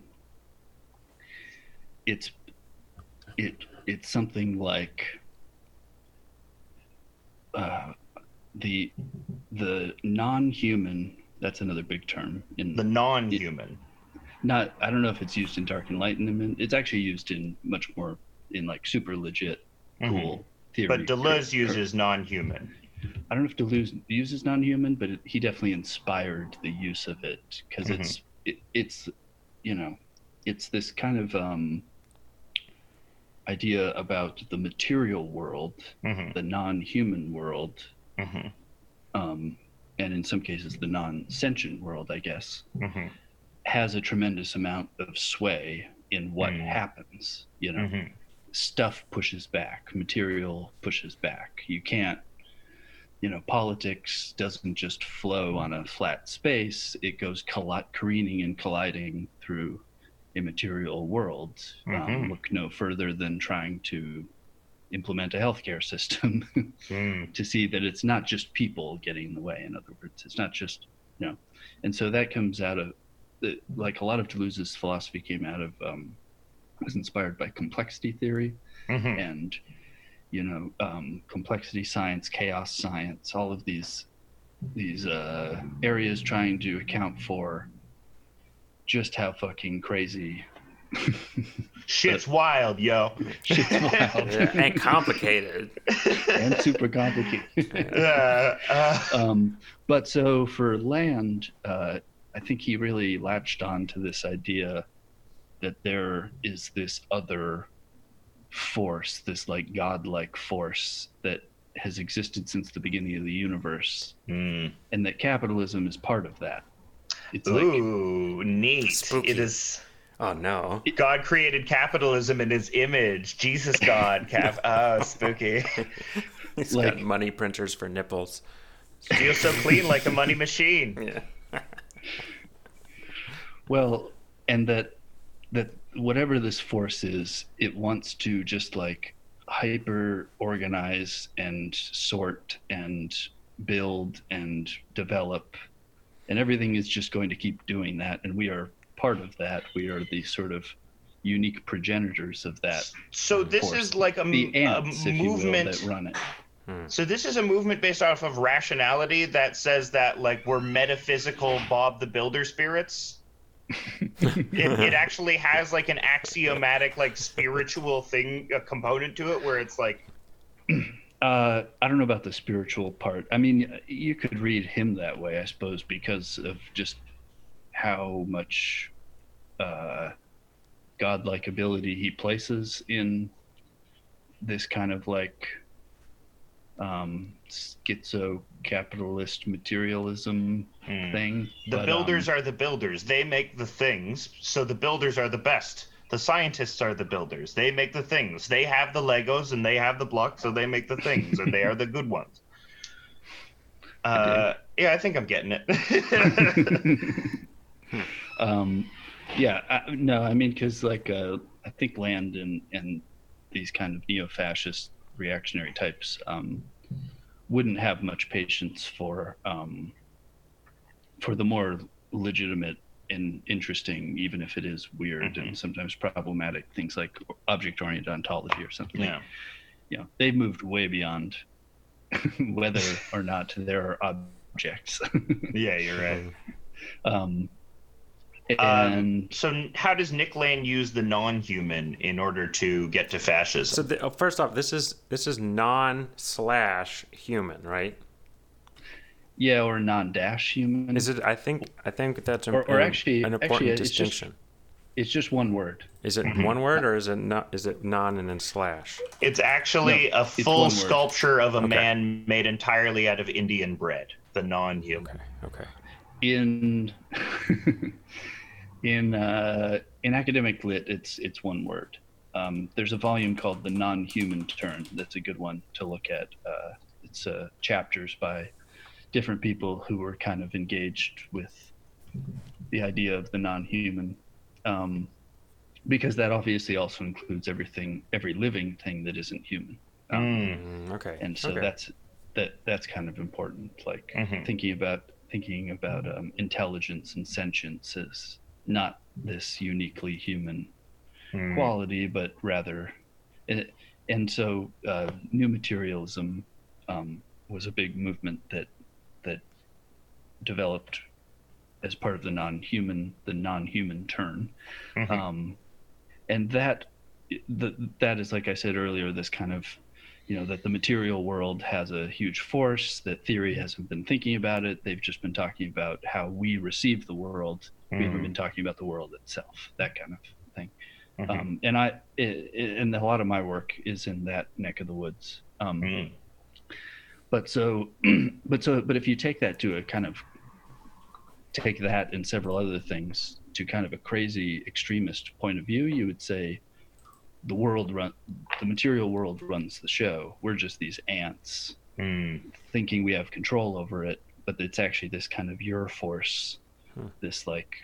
it's it it's something like uh, the the non-human. That's another big term in The non-human. not I don't know if it's used in Dark Enlightenment. It's actually used in much more in like super legit cool theory. Mm-hmm. But Deleuze uses non-human. I don't know if Deleuze uses non-human, but it, he definitely inspired the use of it because Mhm. it's it, it's you know it's this kind of um, idea about the material world, hmm the non-human world, hmm um, and in some cases the non-sentient world, I guess, hmm has a tremendous amount of sway in what Mm. happens. You know, hmm stuff pushes back, material pushes back. You can't, you know, politics doesn't just flow on a flat space, it goes colli- careening and colliding through a material world. Um, Mhm. look no further than trying to implement a healthcare system <laughs> Mm. to see that it's not just people getting in the way. In other words, it's not just, you know, and so that comes out of, the, like a lot of Deleuze's philosophy came out of, um, was inspired by complexity theory hmm and, you know, um, complexity science, chaos science, all of these, these uh, areas trying to account for just how fucking crazy <laughs> Shit's wild, yo. shit's <laughs> wild Yeah, and complicated. <laughs> and super complicated. Uh, uh, um, but so for land, uh, I think he really latched on to this idea that there is this other force, this like godlike force that has existed since the beginning of the universe, mm. and that capitalism is part of that. It's like Ooh, neat. Spooky. It is. Oh no. God created capitalism in his image. Jesus God. Cap- oh, <laughs> spooky. <laughs> He's Like- got money printers for nipples. Feels so clean like a money <laughs> machine. Yeah. Well, and that that whatever this force is, it wants to just like hyper organize and sort and build and develop and everything is just going to keep doing that and we are part of that we are the sort of unique progenitors of that So this force. is like a, m- the a ants if you will movement. that run it hmm. So this is a movement based off of rationality that says that like we're metaphysical Bob the Builder spirits. It, it <laughs> actually has like an axiomatic like spiritual thing a component to it where it's like <clears throat> Uh, I don't know about the spiritual part. I mean, you could read him that way, I suppose, because of just how much uh, godlike ability he places in this kind of like um, schizo capitalist materialism hmm. thing. the But, builders um, are the builders. They make the things so the builders are the best. The scientists are the builders. They make the things. They have the legos and they have the blocks so they make the things and they are the good ones. <laughs> Uh, yeah i think i'm getting it. <laughs> Um, yeah, I, no, I mean, because like uh, I think Land and and these kind of neo-fascist reactionary types um, wouldn't have much patience for um, for the more legitimate and interesting, even if it is weird Mhm. and sometimes problematic things like object-oriented ontology or something. yeah You know, they've moved way beyond <laughs> whether or not there are objects. Yeah, you're right. <laughs> um, Um, so, how does Nick Land use the non-human in order to get to fascism? So the, oh, first off, this is this is non slash human, right? yeah, or non-dash human. Is it? I think I think that's an, Or- or actually- an important actually, it's just- distinction. It's just one word. Is it Mm-hmm. one word or is it not? Is it non and then slash? It's actually No, a full one word. sculpture of a Okay. man made entirely out of Indian bread, the non-human. Okay. Okay. in <laughs> in uh, in academic lit it's it's one word um, there's a volume called the non-human turn that's a good one to look at uh, it's uh, chapters by different people who were kind of engaged with the idea of the non-human um, because that obviously also includes everything every living thing that isn't human um, Mm. Okay. and so okay. that's that that's kind of important like Mhm. thinking about thinking about um, intelligence and sentience as not this uniquely human Mm. quality but rather and, and so uh, new materialism um, was a big movement that that developed as part of the non-human the non-human turn Mhm. um, and that the, that is like i said earlier this kind of you know that the material world has a huge force that theory hasn't been thinking about it they've just been talking about how we receive the world we haven't Mhm. been talking about the world itself that kind of thing Mhm. um, and i i and a lot of my work is in that neck of the woods um, Mm. but so <clears throat> but so but if you take that to a kind of take that and several other things to kind of a crazy extremist point of view you would say the world run the material world runs the show we're just these ants Mm. thinking we have control over it but it's actually this kind of your force This like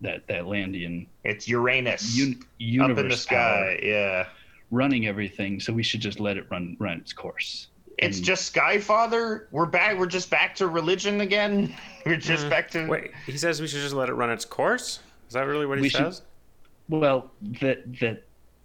that that landian It's Uranus un- universe up in the sky. Yeah. running everything so we should just let it run run its course It's And- just Skyfather. We're back. We're just back to religion again. <laughs> We're just Mm. back to. Wait, he says we should just let it run its course. Is that really what he We should- says? Well, that that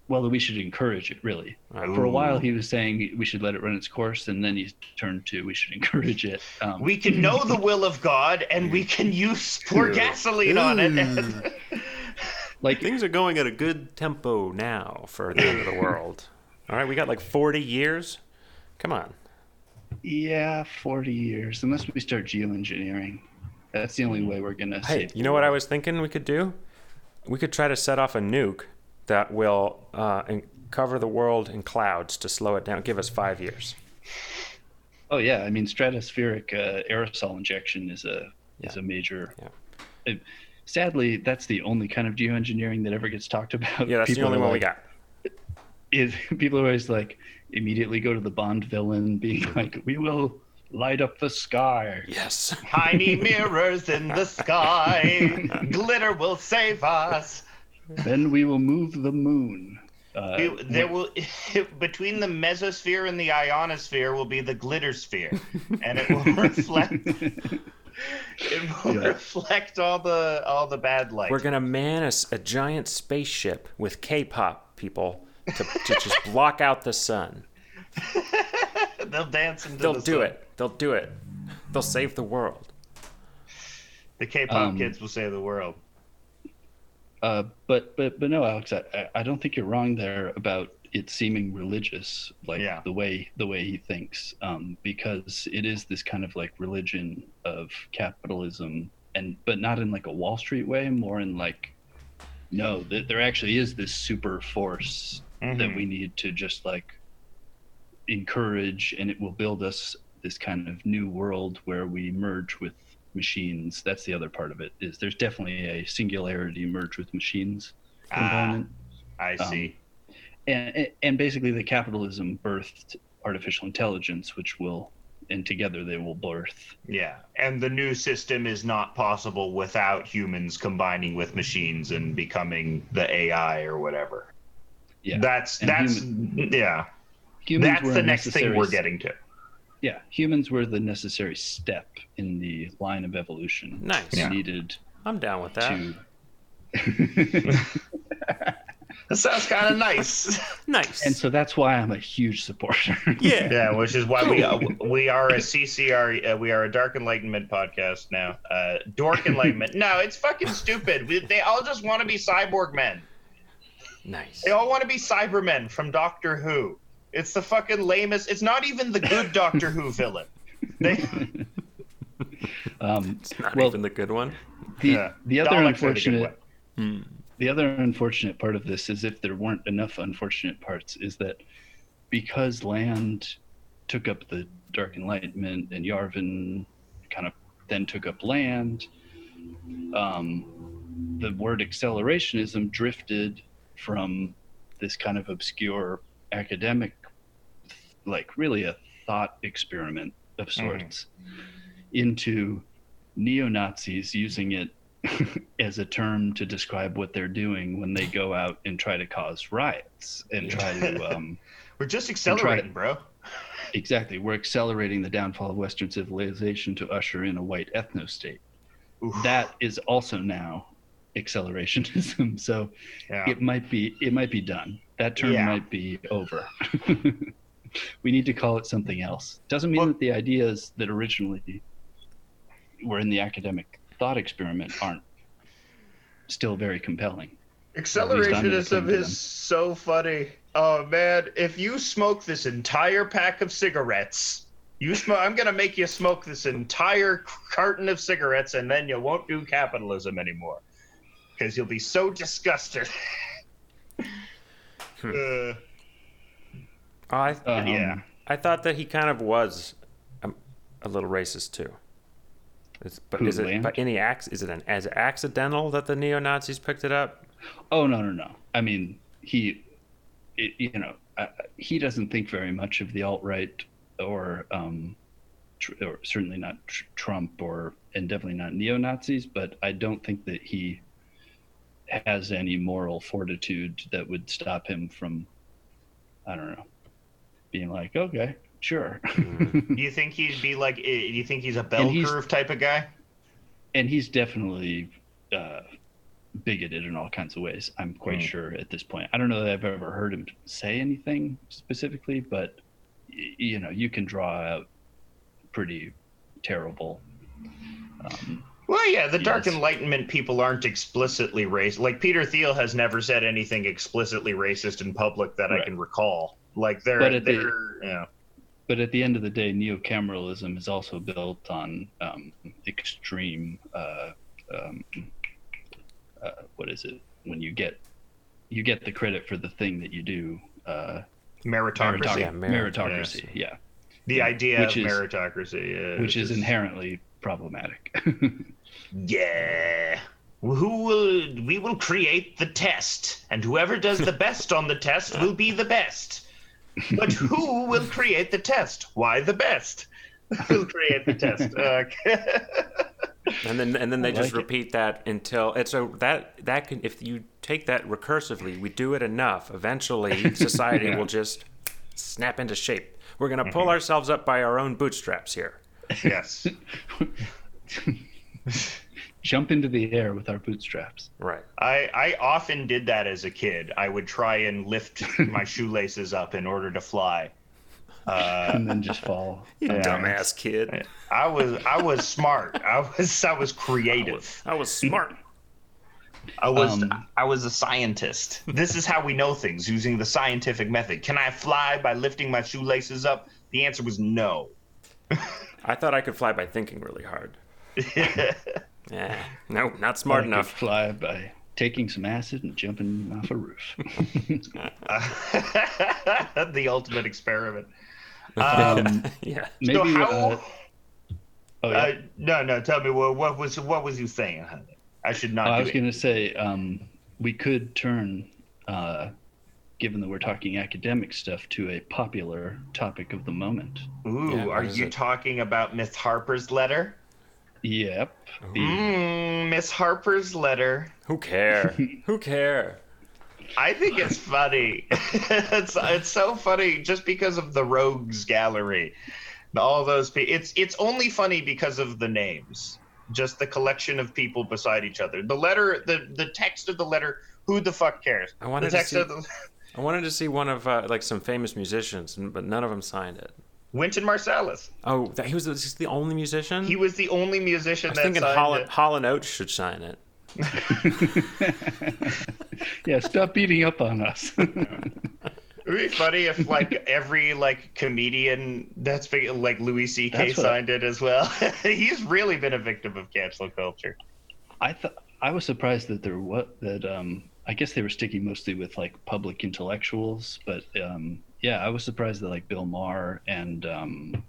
well, we should encourage it. Really, for a while he was saying we should let it run its course, and then he turned to we should encourage it. Um, We can know the <laughs> will of God, and we can use pour gasoline on it. <laughs> like Things are going at a good tempo now for the end of the world. All right, we got like 40 years. Come on. yeah, forty years, unless we start geoengineering. That's the only way we're gonna. Hey, save you know what I was thinking we could do? We could try to set off a nuke that will uh, and cover the world in clouds to slow it down. Give us five years. Oh yeah, I mean stratospheric uh, aerosol injection is a is a major. Yeah. it- sadly, that's the only kind of geoengineering that ever gets talked about. Yeah, that's the People only are one we got. is people are always like immediately go to the Bond villain being <laughs> like, "We will light up the sky." Yes. Tiny mirrors in the sky. <laughs> Glitter will save us. Then we will move the moon. Uh, We- there will <laughs> between the mesosphere and the ionosphere will be the glitter sphere, and it will <laughs> reflect. <laughs> It will Yeah. reflect all the all the bad light. We're gonna man a giant spaceship with K-pop people to, to just block out the sun. They'll dance into They'll the do sun. it. They'll do it. They'll save the world. The K-pop Um, kids will save the world. Uh, but but but no, Alex, I, I- don't think you're wrong there about it seeming religious, like Yeah. the way the way he thinks, um, because it is this kind of like religion of capitalism, and but not in like a Wall Street way, more in like, no, th- there actually is this super force that Mhm. we need to just like encourage and it will build us this kind of new world where we merge with machines that's the other part of it is there's definitely a singularity merge with machines Ah, component I um, see. and and basically the capitalism birthed artificial intelligence which will and together they will birth Yeah, and the new system is not possible without humans combining with machines and becoming the AI or whatever. yeah That's And that's human- yeah. That's the next thing we're getting to. Yeah humans were the necessary step in the line of evolution Nice. We Yeah. needed I'm down with that. to <laughs> That sounds kind of nice. <laughs> Nice. And so that's why I'm a huge supporter. <laughs> yeah. Yeah, which is why we uh, we are a CCR. Uh, we are a Dark Enlightenment podcast now. Uh, Dork Enlightenment. No, it's fucking stupid. We, they all just want to be cyborg men. Nice. They all want to be Cybermen from Doctor Who. It's the fucking lamest. It's not even the good <laughs> Doctor Who villain. They, <laughs> um, It's not well, even the good one. the Yeah. the other Daleks are the unfortunate the other unfortunate part of this is if there weren't enough unfortunate parts is that because land took up the dark enlightenment and yarvin kind of then took up land um, the word accelerationism drifted from this kind of obscure academic like really a thought experiment of sorts into neo-nazis using it <laughs> as a term to describe what they're doing when they go out and try to cause riots and try to <laughs> um, We're just accelerating, it. bro. exactly we're accelerating the downfall of western civilization to usher in a white ethno state that is also now accelerationism <laughs> so Yeah. it might be it might be done that term Yeah. might be over we need to call it something else doesn't mean Well- that the ideas that originally were in the academic thought experiment aren't still very compelling least I'm gonna cling Accelerationism is so funny. Oh man, if you smoke this entire pack of cigarettes, you smoke. I'm gonna make you smoke this entire carton of cigarettes, and then you won't do capitalism anymore, because you'll be so disgusted. Hmm. Uh, I Um, Yeah. I thought that he kind of was a, a little racist too. It's, but Who, is it Land? by any acts? Is it an as accidental that the neo Nazis picked it up? oh no no no i mean he it, you know uh, he doesn't think very much of the alt-right or um tr- or certainly not tr- trump or and definitely not neo-nazis but i don't think that he has any moral fortitude that would stop him from i don't know being like okay sure do <laughs> you think he'd be like? Do You think he's a bell he's- curve type of guy? and he's definitely uh, bigoted in all kinds of ways. I'm quite Mm. sure at this point. I don't know that I've ever heard him say anything specifically, but y- you know, you can draw out pretty terrible. Um, Well, yeah, the Dark Yes. Enlightenment people aren't explicitly racist. Like Peter Thiel has never said anything explicitly racist in public that I can recall. Like they're, But at the- they're yeah. but at the end of the day, neocameralism is also built on um, extreme. Uh, um, uh, what is it? When you get you get the credit for the thing that you do. Uh, meritocracy. meritocracy. Yeah, merit- meritocracy. Yeah. The idea Which of is- meritocracy, yeah, which is just- inherently problematic. <laughs> Yeah. Who will we will create the test, and whoever does the best on the test will be the best. But who will create the test? Why the best? <laughs> Who'll create the test? <laughs> Uh, And then and then they I just like it. repeat that until it's a that that can if you take that recursively, we do it enough. Eventually, <laughs> society Yeah. will just snap into shape. We're gonna pull ourselves up by our own bootstraps here. yes. Jump into the air with our bootstraps. Right. I, I often did that as a kid. I would try and lift <laughs> my shoelaces up in order to fly. Uh, <laughs> and then just fall. You Yeah. dumbass kid. I was I was smart. I was I was I creative. was, I was smart. <laughs> I was Um, I was a scientist. This is how we know things using the scientific method. Can I fly by lifting my shoelaces up? The answer was no. I thought I could fly by thinking really hard. <laughs> Yeah. No, not smart Or could enough. Fly by taking some acid and jumping off a roof. <laughs> the ultimate experiment. <laughs> Um, yeah. maybe. so how? uh, oh, yeah. uh, no, no. Tell me what, what was what was you saying? I should not. Oh, I was going to say um, we could turn, uh, given that we're talking academic stuff, to a popular topic of the moment. Ooh, Yeah, are you it? talking about Miss Harper's letter? Yep. The, Mm, Miss Harper's letter. Who care? <laughs> Who care? I think it's funny. <laughs> it's it's so funny just because of the rogues gallery. All those people. It's it's only funny because of the names. just the collection of people beside each other. The letter, the the text of the letter. Who the fuck cares? I wanted the to see- of the, I wanted to see one of uh, like some famous musicians, but none of them signed it. Wynton Marsalis. Oh, that, he was just the only musician. He was the only musician I was that thinking signed Holland, it. Hall and Oates should sign it. <laughs> yeah, stop beating up on us. It would be funny if like every like comedian that's big, like Louis C.K. That's what signed it as well. <laughs> He's really been a victim of cancel culture. I thought I was surprised that there what that um I guess they were sticking mostly with like public intellectuals, but um yeah, I was surprised that like Bill Maher and um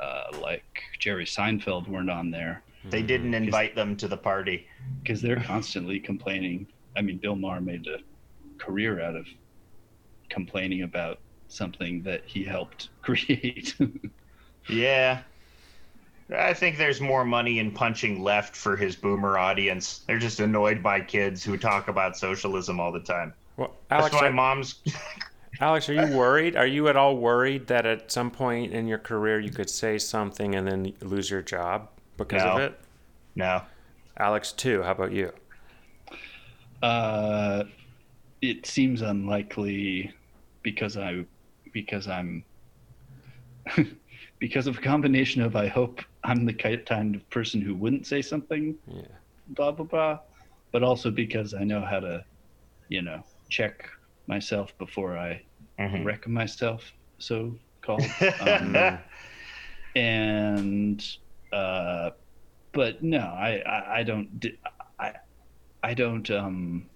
uh like Jerry Seinfeld weren't on there They didn't invite them to the party. because they're constantly complaining. I mean, Bill Maher made a career out of complaining about something that he helped <laughs> create. Yeah. I think there's more money in punching left for his boomer audience. They're just annoyed by kids who talk about socialism all the time. Well, That's Alex, why are, mom's. Alex, are you worried? Are you at all worried that at some point in your career you could say something and then lose your job because of it? No. Alex, too. How about you? Uh, it seems unlikely because I because I'm <laughs> because of a combination of I hope I'm the kind of person who wouldn't say something Yeah. blah blah blah, but also because I know how to, you know, check myself before I Mhm. wreck myself, so called. <laughs> Um, and uh, but no, I I, I don't I I don't um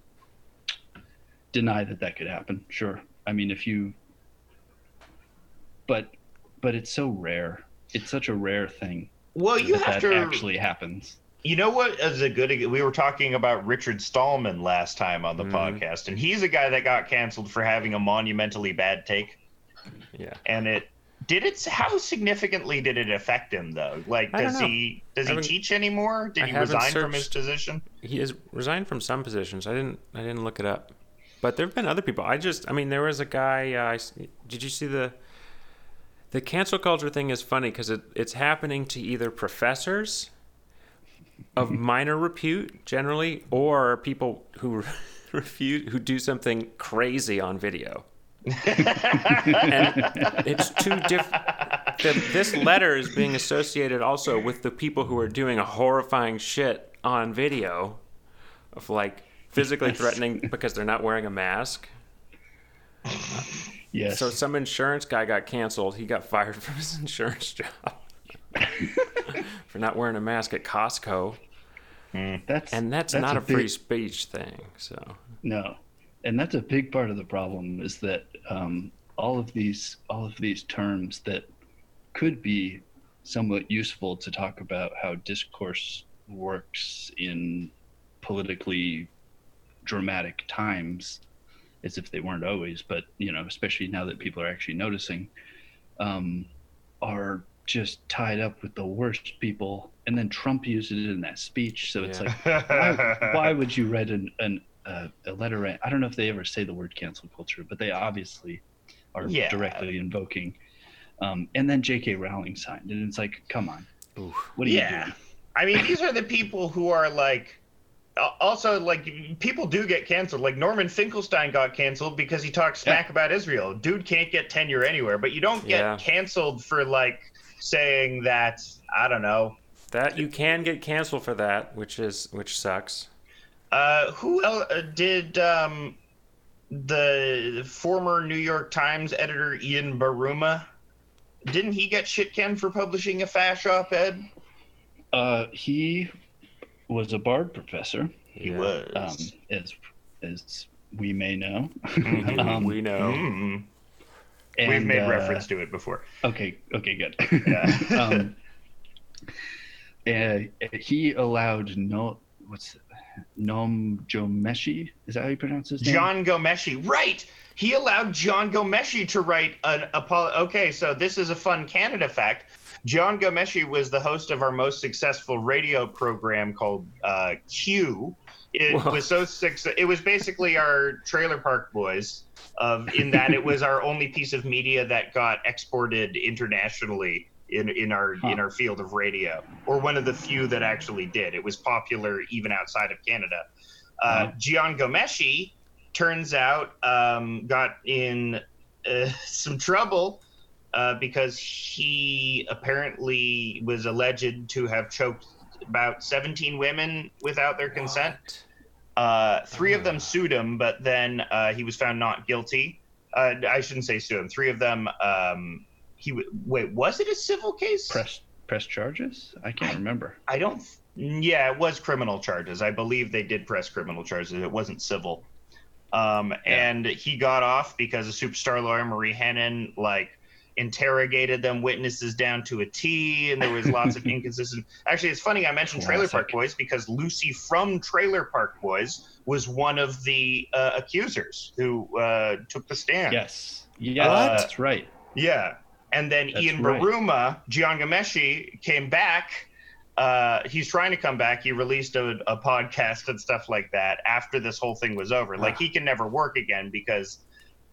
deny that that could happen. Sure, I mean if you, but but it's so rare. It's such a rare thing well, you that have that to. actually happens. You know what is a good? We were talking about Richard Stallman last time on the Mhm. podcast, and he's a guy that got canceled for having a monumentally bad take. Yeah. And it did it. How significantly did it affect him though? Like, does he does he teach anymore? Did I he resign from his position? He has resigned from some positions. I didn't. I didn't look it up, but there have been other people. I just. I mean, there was a guy. Uh, I did you see the? The cancel culture thing is funny because it, it's happening to either professors of mm-hmm. minor repute generally, or people who <laughs> refuse who do something crazy on video. <laughs> and it's two different. This letter is being associated also with the people who are doing a horrifying shit on video, of like physically threatening because they're not wearing a mask. Yes. So some insurance guy got canceled. He got fired <laughs> from his insurance job <laughs> for not wearing a mask at Costco, that's and that's, that's not a, big- free speech thing. So. No, and that's a big part of the problem is that um, all of these all of these terms that could be somewhat useful to talk about how discourse works in politically dramatic times, as if they weren't always, but you know, especially now that people are actually noticing, um, are just tied up with the worst people. And then Trump used it in that speech, so it's Yeah. like <laughs> why, why would you write an, an uh, a letter? I don't know if they ever say the word cancel culture, but they obviously are Yeah. directly invoking. Um, and then J.K. Rowling signed, and it's like, come on, Oof. what are you Yeah. doing? I mean, these are the people who are like. Also, like people do get canceled. Like Norman Finkelstein got canceled because he talked smack about Israel. Dude can't get tenure anywhere, but you don't get Yeah. canceled for like saying that. I don't know. that you can get canceled for that, which is which sucks. Uh, who else uh, did um, the former New York Times editor Ian Buruma? Didn't he get shit canned for publishing a fash op-ed? Uh, he was a Bard professor, He Yeah. was. um, as as we may know. Mhm, <laughs> Um, we know. Mm. We've made uh, reference to it before. Okay, okay, good. Yeah. <laughs> um, uh, he allowed no, what's Nom Ghomeshi? Is that how you pronounce his name? Jian Ghomeshi, right? He allowed Jian Ghomeshi to write an apolo. Okay, so this is a fun Canada fact. Jian Ghomeshi was the host of our most successful radio program called uh, Q. It Whoa. was so six. It was basically our Trailer Park Boys. Of in that it was our only piece of media that got exported internationally in in our Huh. in our field of radio, or one of the few that actually did. It was popular even outside of Canada. Uh, Wow. Jian Ghomeshi turns out um, got in uh, <laughs> some trouble uh, because he apparently was alleged to have choked about 17 women without their consent. Uh, three of them Ah. sued him, but then uh, he was found not guilty. Uh, I shouldn't say sued him. Three of them. Um, he w- wait. Was it a civil case? Press press charges? I can't remember. I don't. Yeah, it was criminal charges. I believe they did press criminal charges. It wasn't civil. Um, and he got off because a superstar lawyer Marie Henein like interrogated them witnesses down to a T, and there was lots of <laughs> inconsistent. Actually, it's funny I mentioned Trailer Park Boys because Lucy from Trailer Park Boys was one of the uh, accusers who uh, took the stand. Yes. Yes, What? that's right. Yeah. And then That's Ian right. Buruma, Giangameshi, came back. Uh, he's trying to come back. He released a, a podcast and stuff like that after this whole thing was over. Like Ah. he can never work again because uh,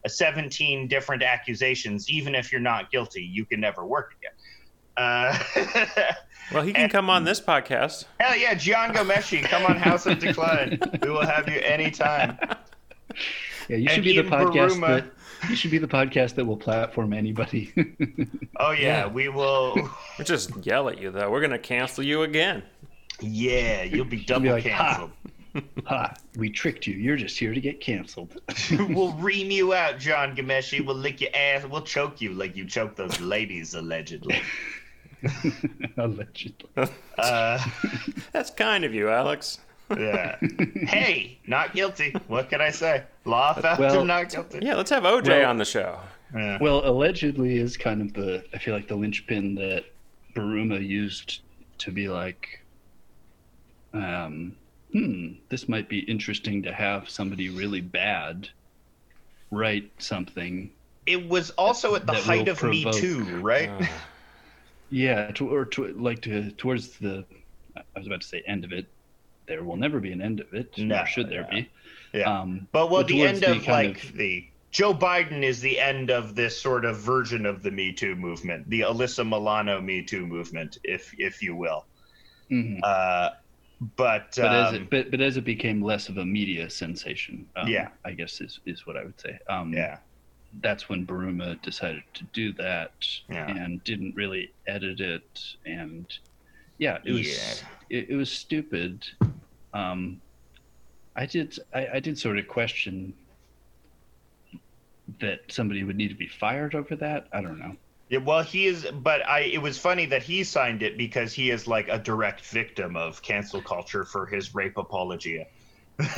17 different accusations, even if you're not guilty, you can never work again. Uh, <laughs> Well, he can come on this podcast. hell yeah, Jian Ghomeshi, come on House of Decline. We will have you anytime. Yeah, you And should be the podcast Buruma- that you should be the podcast that will platform anybody. <laughs> Oh yeah, Yeah. we will. <laughs> We'll just yell at you, though. We're going to cancel you again. Yeah, you'll be double like, canceled. ha, <laughs> we tricked you. You're just here to get canceled. <laughs> we'll ream you out, Jian Ghomeshi. We'll lick your ass. We'll choke you like you choked those ladies, allegedly. <laughs> Allegedly. Uh, That's kind of you, Alex. yeah. Hey, not guilty. What can I say? Law found Well- him not guilty. Yeah, let's have OJ Well- on the show. Yeah. Well, allegedly is kind of the I feel like the linchpin that Buruma used to be like, um, hmm, this might be interesting to have somebody really bad write something. It was also at the height will of Me Too, right? Uh, Yeah, to, or to like to towards the I was about to say end of it. There will never be an end of it. No, nor should there no. be? Yeah. Um, but well, but the end of kind like of- the Joe Biden is the end of this sort of version of the Me Too movement, the Alyssa Milano Me Too movement, if if you will. mhm. Uh, but But as um, it but, but as it became less of a media sensation, um, Yeah. I guess is is what I would say. Um, yeah, that's when Buruma decided to do that Yeah. and didn't really edit it and yeah it was it, it was stupid um I did I, I did sort of question that somebody would need to be fired over that I don't know Yeah, well, he is, but I. It was funny that he signed it because he is like a direct victim of cancel culture for his rape apologia. <laughs> <laughs>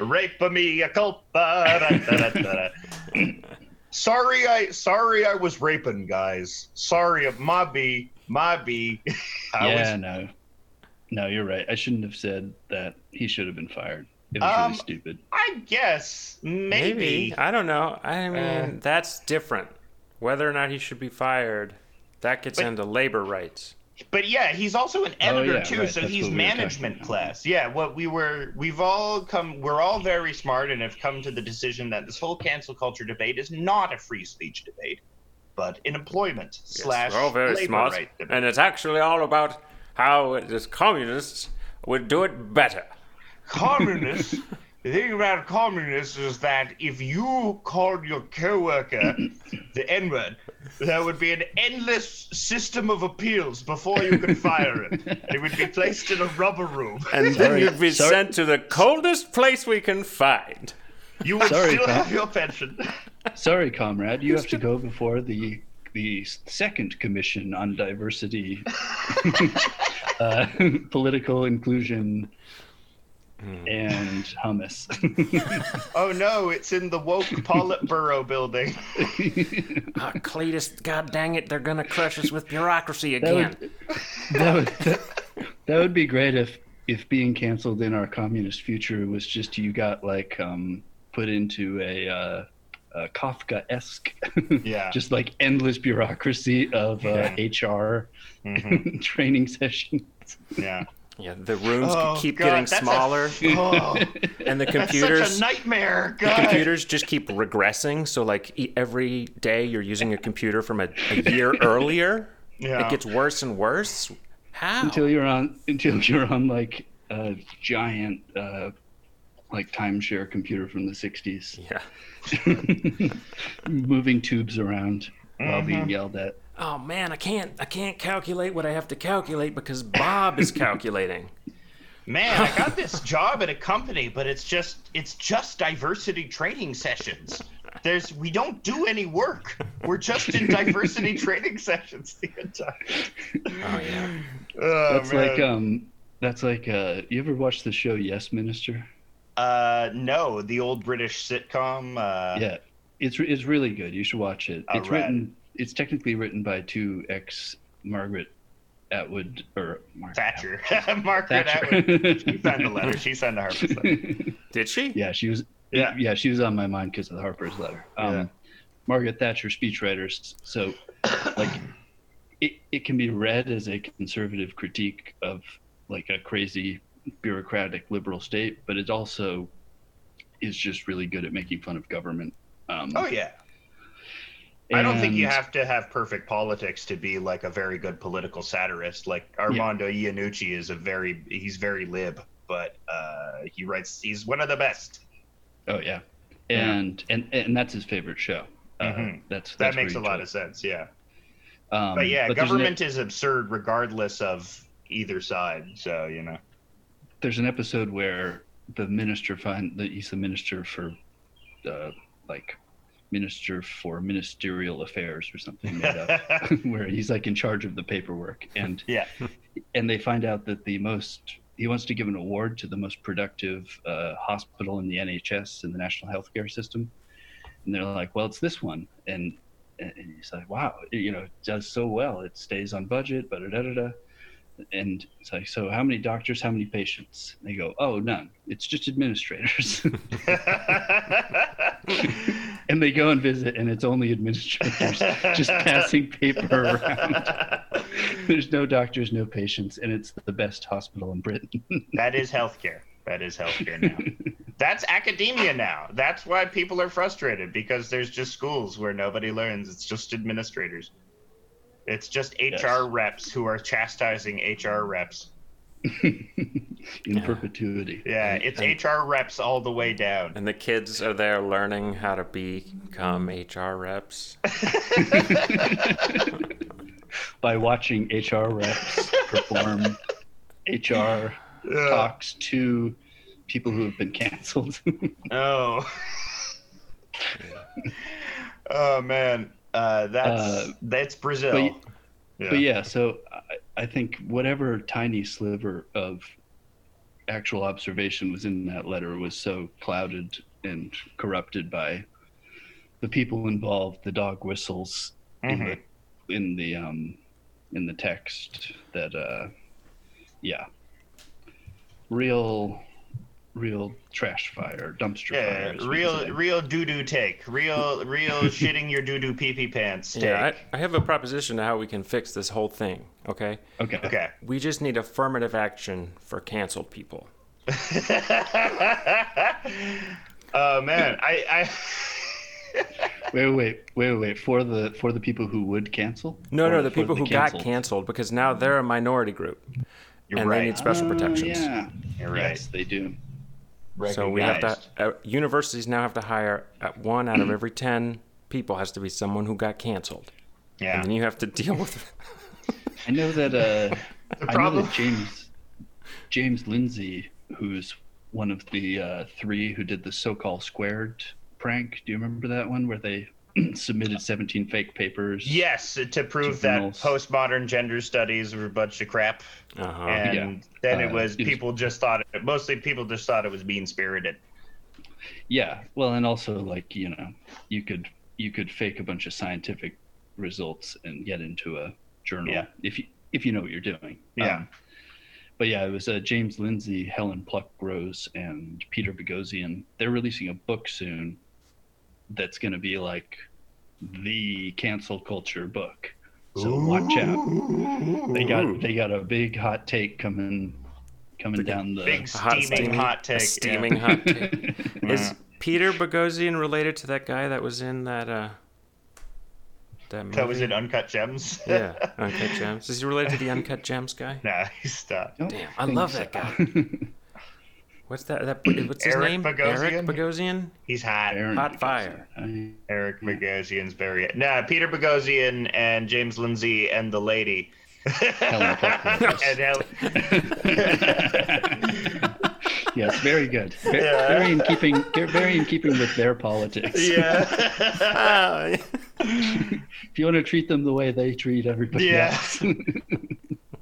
rape me a culpa. da, da, da, da, da. sorry, I sorry I was raping guys. Sorry, my b my b. <laughs> I yeah was no no you're right I shouldn't have said that he should have been fired it was Um, really stupid I guess maybe. maybe. I don't know. I mean, Uh, that's different. Whether or not he should be fired, that gets But- into labor rights. But yeah, he's also an Oh, editor yeah, too, right, so that's he's what we management class. Yeah, what we were, we've all come, we're all very smart and have come to the decision that this whole cancel culture debate is not a free speech debate, but an employment Yes, slash we're all very labor smart, right debate. and it's actually all about how the communists would do it better. Communists. <laughs> the thing about communists is that if you called your coworker the N word, there would be an endless system of appeals before you could fire him. He would be placed in a rubber room. And <laughs> then you'd be sorry. sent to the coldest place we can find. You would Sorry, still Pat. have your pension. <laughs> sorry comrade you have to go before the the second commission on diversity uh, political inclusion and hummus <laughs> Oh no, it's in the woke Politburo building. <laughs> Ah, Cletus, god dang it, they're gonna crush us with bureaucracy that would, that, would, that, that would be great if if being canceled in our communist future was just you got like um put into a uh a Kafka-esque, Yeah. <laughs> just like endless bureaucracy of uh, HR Mhm. training sessions. Yeah. Yeah, the rooms Oh, keep God, getting that's a- smaller, <laughs> Oh, <laughs> and the that's computers such a nightmare. the computers just keep regressing. So like e- every day you're using a computer from a, a year <laughs> earlier. Yeah. It gets worse and worse. How? until you're on until you're on like a giant uh, like timeshare computer from the 60s yeah. moving tubes around while Mm-hmm. being yelled at Oh man, I can't I can't calculate what I have to calculate because Bob is <laughs> calculating. Man, I got <laughs> this job at a company, but it's just it's just diversity training sessions. There's we don't do any work. We're just in diversity <laughs> training sessions the entire. Oh yeah. Oh, that's man. like um that's like uh you ever watch the show yes minister uh no, the old British sitcom. Uh, yeah it's it's really good you should watch it All it's right. written it's technically written by two ex margaret atwood or <laughs> Margaret Thatcher, <laughs> Margaret Thatcher. Atwood. She signed the letter. She signed the Harper's letter. <laughs> Did she? yeah she was Yeah. yeah she was on my mind because of the harper's letter um Yeah. margaret thatcher speechwriters so like it, it can be read as a conservative critique of like a crazy bureaucratic liberal state but it also is just really good at making fun of government um, Oh yeah. I don't think you have to have perfect politics to be like a very good political satirist. Like Armando Iannucci is a very he's very lib, but uh, he writes he's one of the best. oh yeah Yeah. and and and that's his favorite show uh, Mhm. that's, That that's makes a lot chose. of sense. Yeah. um, But yeah, an- government is absurd regardless of either side. So you know. there's an episode where the minister find that he's the minister for uh, like minister for ministerial affairs or something made up <laughs> <laughs> where he's like in charge of the paperwork. And yeah. and they find out that the most he wants to give an award to the most productive uh, hospital in the NHS in the national healthcare system. And they're like well it's this one. And and he's like wow it, you know it does so well. It stays on budget but da da da and it's like so how many doctors how many patients? And they go oh none. It's just administrators <laughs> and they go and visit and it's only administrators just <laughs> passing paper around there's no doctors no patients and it's the best hospital in britain <laughs> that is healthcare. That is healthcare now. That's academia now. That's why people are frustrated because there's just schools where nobody learns. It's just administrators. It's just HR Yes. reps who are chastising HR reps. <laughs> in perpetuity Yeah, it's HR reps all the way down. And the kids are there learning how to become HR reps. <laughs> by watching hr reps perform hr talks to people who have been canceled <laughs> Oh. oh man, uh, that's Uh, that's Brazil. but yeah. But yeah, so I, think whatever tiny sliver of actual observation was in that letter was so clouded and corrupted by the people involved, the dog whistles in Mhm. the in the um in the text that uh yeah. Real real trash fire, dumpster Yeah, fire. as real real doo doo take. Real real <laughs> shitting your doo doo pee pee pants take. Yeah, I, I have a proposition to how we can fix this whole thing. Okay, Okay. okay. we just need affirmative action for canceled people. <laughs> oh man, I I <laughs> Wait, wait, wait, wait. For the for the people who would cancel? No, Or no, the for people who got canceled? canceled because now they're a minority group you're and right. they need special Oh, protections. yeah. You're right. Yes, they do. So we have to. Uh, universities now have to hire uh, one out of every ten people has to be someone who got canceled, Yeah. and then you have to deal with. I know that uh, The <laughs> I know that James James Lindsay, who's one of the uh, three who did the Sokal Squared prank. Do you remember that one where they <clears throat> submitted 17 fake papers? Yes, to prove that Juveniles. postmodern gender studies were a bunch of crap, Uh-huh. and Yeah. then it Uh, was it was- people just thought it, mostly people just thought it was mean spirited. Yeah. Well, and also like you know, you could you could fake a bunch of scientific results and get into a journal Yeah. if you if you know what you're doing. Yeah. Um, but yeah, it was uh, James Lindsay, Helen Pluck Pluckrose, and Peter Boghossian. They're releasing a book soon that's going to be like the cancel culture book. So watch out. They got they got a big hot take coming coming down the. Big hot steaming hot take. a yeah. steaming hot take. <laughs> Is Peter Boghossian related to that guy that was in that uh that movie? That was in Uncut Gems. <laughs> yeah, Uncut Gems. Is he related to the Uncut Gems guy? <laughs> nah, he stopped. Don't Damn, I think love so. that guy. What's that? That what's his Eric name? Bogosian? Eric Bogosian. He's hot. Aaron Hot Bogosian. fire. I- Eric Bogosian's very nah. Peter Boghossian and James Lindsay and the lady. Helen <laughs> and Hel- <laughs> yes, very good. Very, Yeah. very in keeping. Very in keeping with their politics. yeah. <laughs> Ah, If you want to treat them the way they treat everybody Yeah. else.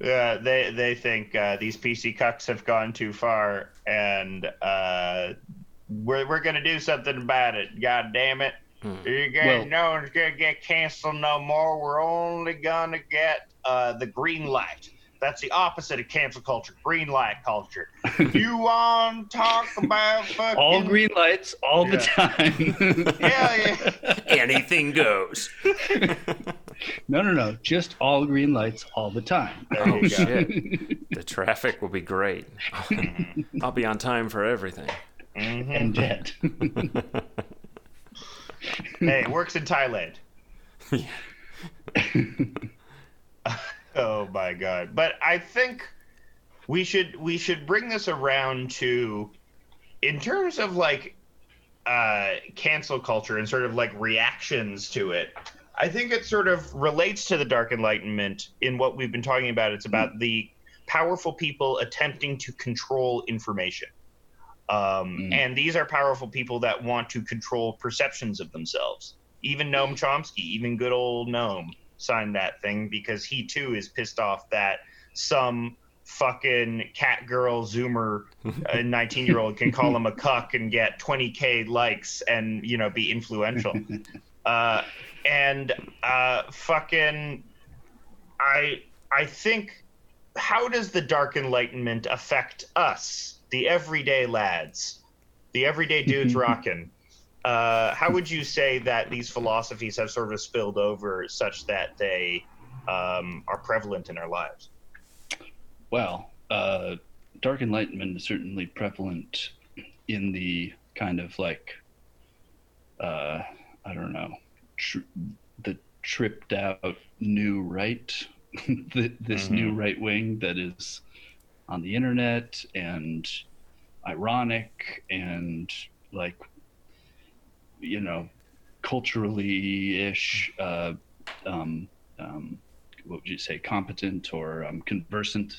Yeah, they they think uh, these PC cucks have gone too far, and uh, we're we're gonna do something about it. God damn it! You guys Well- no one's gonna get canceled no more. We're only gonna get uh, the green light. That's the opposite of cancel culture. Green light culture. <laughs> you want to talk about fucking all green lights all the time. Hell yeah! anything goes. <laughs> no, no, no. Just all green lights all the time. Oh shit! <laughs> The traffic will be great. I'll be on time for everything. Mhm. And dead. <laughs> Hey, it works in Thailand. Yeah. <laughs> oh my god. But I think we should we should bring this around to in terms of like uh cancel culture and sort of like reactions to it. I think it sort of relates to the dark enlightenment in what we've been talking about. It's about the powerful people attempting to control information. Um, Mm. And these are powerful people that want to control perceptions of themselves. Even Noam Chomsky, even good old Noam, signed that thing because he too is pissed off that some fucking cat girl zoomer, a <laughs> 19 year old, can call him a cuck and get 20k likes and you know be influential. <laughs> uh, and uh, fucking, I I think, how does the Dark Enlightenment affect us, the everyday lads, the everyday dudes <laughs> rocking? Uh, how would you say that these philosophies have sort of spilled over such that they um, are prevalent in our lives? Well, uh, dark enlightenment is certainly prevalent in the kind of like, uh, I don't know, tr- the tripped out new right, <laughs> the, this new right wing that is on the internet and ironic and like, you know, culturally ish, uh, um, um, what would you say, competent or um, conversant,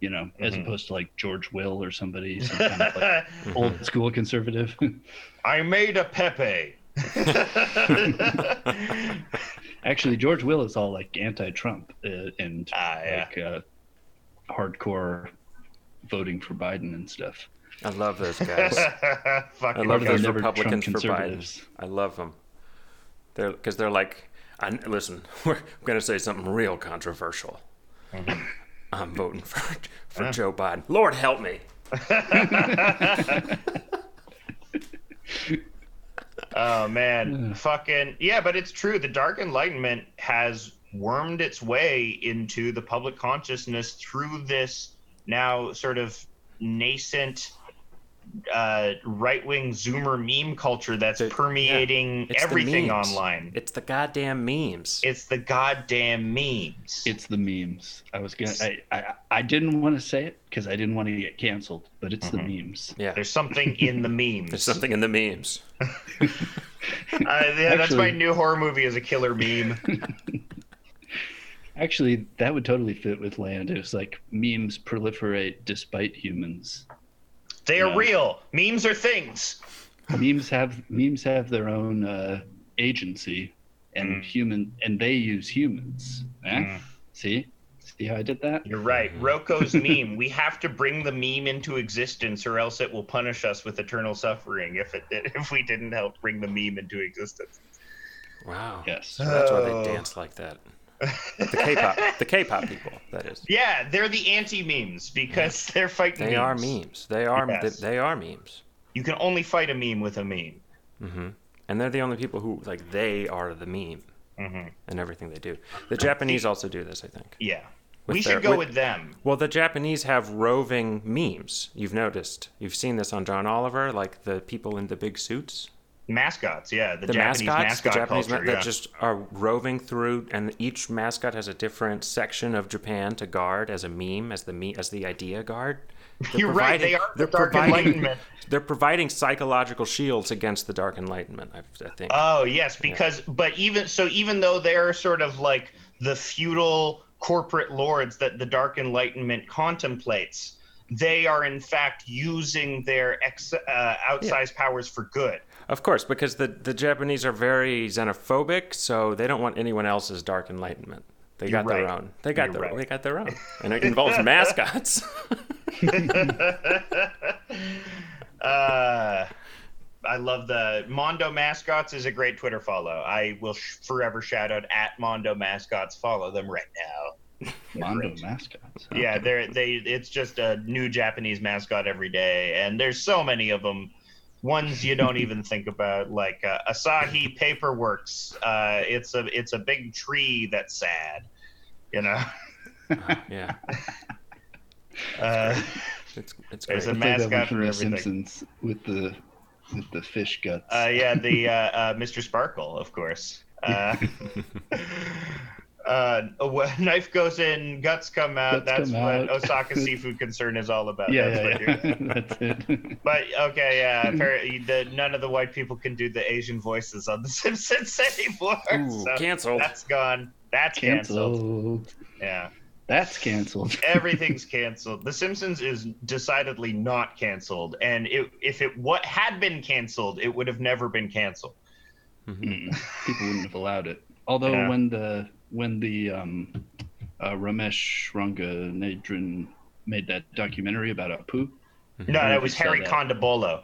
you know, as Mhm. opposed to like George Will or somebody, some kind of like <laughs> old school conservative. <laughs> I made a Pepe. <laughs> Actually, George Will is all like anti-Trump uh, and Ah, yeah. like uh, hardcore voting for Biden and stuff. I love those guys. <laughs> Fucking I love those never Republicans Trump for Biden. conservatives. I love them. They're because they're like, I, listen, <laughs> we're gonna say something real controversial. I'm voting for for Joe Biden. Lord help me. Oh man, fucking yeah, but it's true. The Dark Enlightenment has wormed its way into the public consciousness through this now sort of nascent uh, right-wing Zoomer meme culture that's The- permeating It's everything online. It's the goddamn memes. It's the goddamn memes. It's the memes. I was gonna. I I, I didn't want to say it because I didn't want to get canceled, but it's the memes. yeah, There's something in the <laughs> memes. there's something in the memes. <laughs> Uh, yeah, that's my new horror movie is a killer meme. <laughs> Actually, that would totally fit with land. It was like memes proliferate despite humans. They are Yeah. real. Memes are things. memes have memes have their own uh, agency, Mm. and human and they use humans. Eh? See, see how I did that? You're right. Roko's <laughs> meme. We have to bring the meme into existence, or else it will punish us with eternal suffering if it if we didn't help bring the meme into existence. Wow. Yes. So that's why Oh. they dance like that. The K-pop, the K-pop people. That is. Yeah, they're the anti memes because they're fighting. They memes. are memes. They are. Yes. They, they are memes. You can only fight a meme with a meme. Mm-hmm. And they're the only people who like they are the meme mm-hmm. and everything they do. The Japanese also do this, I think. Yeah. we their- should go with, them. Well, the Japanese have roving memes. You've noticed. You've seen this on John Oliver, like the people in the big suits. Mascots, yeah, the, The Japanese mascots, mascot the Japanese culture, ma- yeah. that just are roving through, and each mascot has a different section of Japan to guard as a meme, as the me- as the idea guard. <laughs> They're You're right. They are the they're Dark providing- Enlightenment. <laughs> They're providing psychological shields against the Dark Enlightenment. I, I think. Oh yes, because but even so, even though they're sort of like the feudal corporate lords that the Dark Enlightenment contemplates, they are in fact using their ex, uh, outsized powers for good. Of course, because the, the Japanese are very xenophobic, so they don't want anyone else's dark enlightenment. They You're got their right. own. They got You're their. right. They got their own, <laughs> and it involves mascots. <laughs> Uh, I love the Mondo mascots is a great Twitter follow. I will sh- forever shout out at Mondo mascots. Follow them right now. <laughs> Mondo Great. mascots. huh? Yeah, they're they. It's just a new Japanese mascot every day, and there's so many of them. Ones you don't even think about, like uh, Asahi Paperworks. Uh, it's a it's a big tree that's sad, you know. <laughs> yeah, <laughs> Uh, it's it's There's great. a I played that one mascot for The everything. Simpsons with the with the fish guts. uh, yeah, the <laughs> uh, uh, Mr. Sparkle, of course. Uh, a w- <laughs> knife goes in, guts come out. Guts That's come what out. Osaka <laughs> Seafood Concern is all about. yeah, That's yeah, yeah. <laughs> That's it. But okay, yeah. Apparently, the, none of the white people can do the Asian voices on The Simpsons anymore. Ooh, so canceled. That's gone. That's canceled. canceled. Yeah, That's canceled. everything's canceled. The Simpsons is decidedly not canceled, and it, if it what had been canceled, it would have never been canceled. Mm, People wouldn't have allowed it. Although Yeah. when the when the um, uh, Romesh Ranganathan made that documentary about Apu. No, that was Harry that. Kondabolu.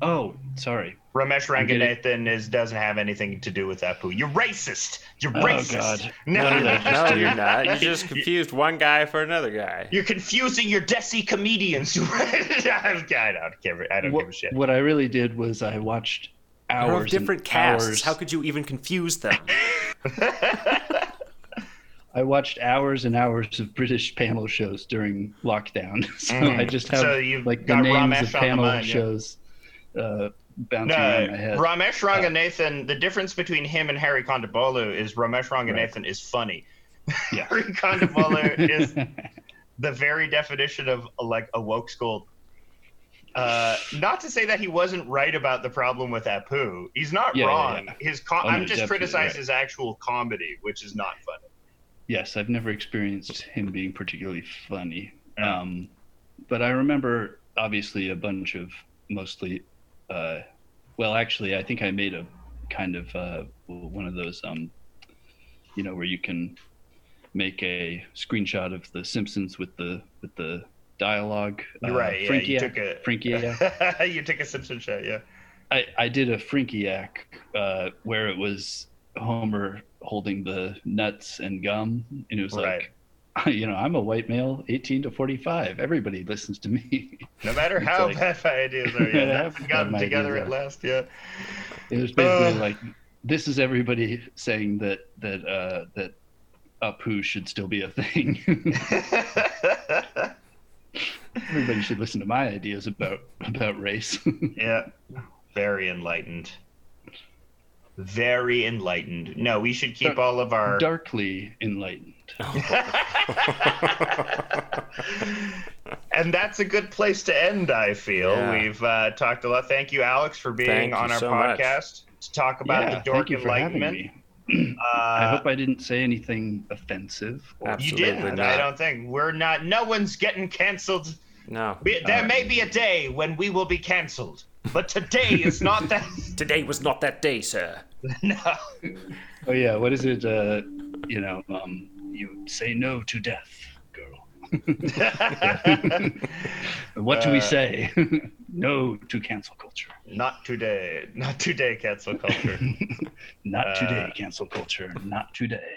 Oh, sorry. Romesh I. Ranganathan is doesn't have anything to do with Apu. You're racist. You're Oh, racist. God. No, What did I No, you're not. You just confused one guy for another guy. You're confusing your Desi comedians. <laughs> I don't give a, I don't What, give a shit. what I really did was I watched They're hours and different casts. hours. How could you even confuse them? <laughs> I watched hours and hours of British panel shows during lockdown. <laughs> So Mm. I just have So like the names Romesh of panel mind, yeah. shows uh, bouncing No, around my head. Romesh Ranganathan. The difference between him and Harry Kondabolu is Romesh Ranganathan is funny. Yeah. <laughs> Harry Kondabolu is <laughs> the very definition of like a woke school. Uh, not to say that he wasn't right about the problem with Apu. He's not Yeah, yeah, wrong. yeah. His com- Oh, I'm just criticizing right. his actual comedy, which is not funny. Yes, I've never experienced him being particularly funny. Yeah. Um, but I remember obviously a bunch of mostly, uh, well, actually, I think I made a kind of uh, one of those, um, you know, where you can make a screenshot of the Simpsons with the with the dialogue. Uh, right. Yeah, you took a Frinkiac. <laughs> you took a Simpson shot. Yeah. I, I did a Frinkiac uh, where it was Homer holding the nuts and gum, and it was like, <laughs> you know, I'm a white male, 18 to 45. Everybody listens to me. <laughs> No matter how like- bad my ideas are, yeah, Yeah, that's how got bad them my together at last. Yeah. It was basically Uh. like, this is everybody saying that that uh, that Apu should still be a thing. <laughs> everybody should listen to my ideas about about race. yeah. Very enlightened. Very enlightened. No, we should keep Dar- all of our. Darkly enlightened. <laughs> and that's a good place to end, I feel. Yeah. We've uh, talked a lot. Thank you, Alex, for being Thank on our so much. podcast to talk about yeah, the Dork thank you Enlightenment. me. Uh, <clears throat> I hope I didn't say anything offensive. or- you didn't. not. I don't think we're not. No one's getting canceled. No. We, there Uh, may be a day when we will be canceled, but today is not that. <laughs> Today was not that day, sir. <laughs> no. Oh yeah, what is it? Uh, you know, um, you say no to death, girl. <laughs> what do we Uh, say? <laughs> no to cancel culture. not today. Not today, cancel culture. Not Uh, today, cancel culture. Not today.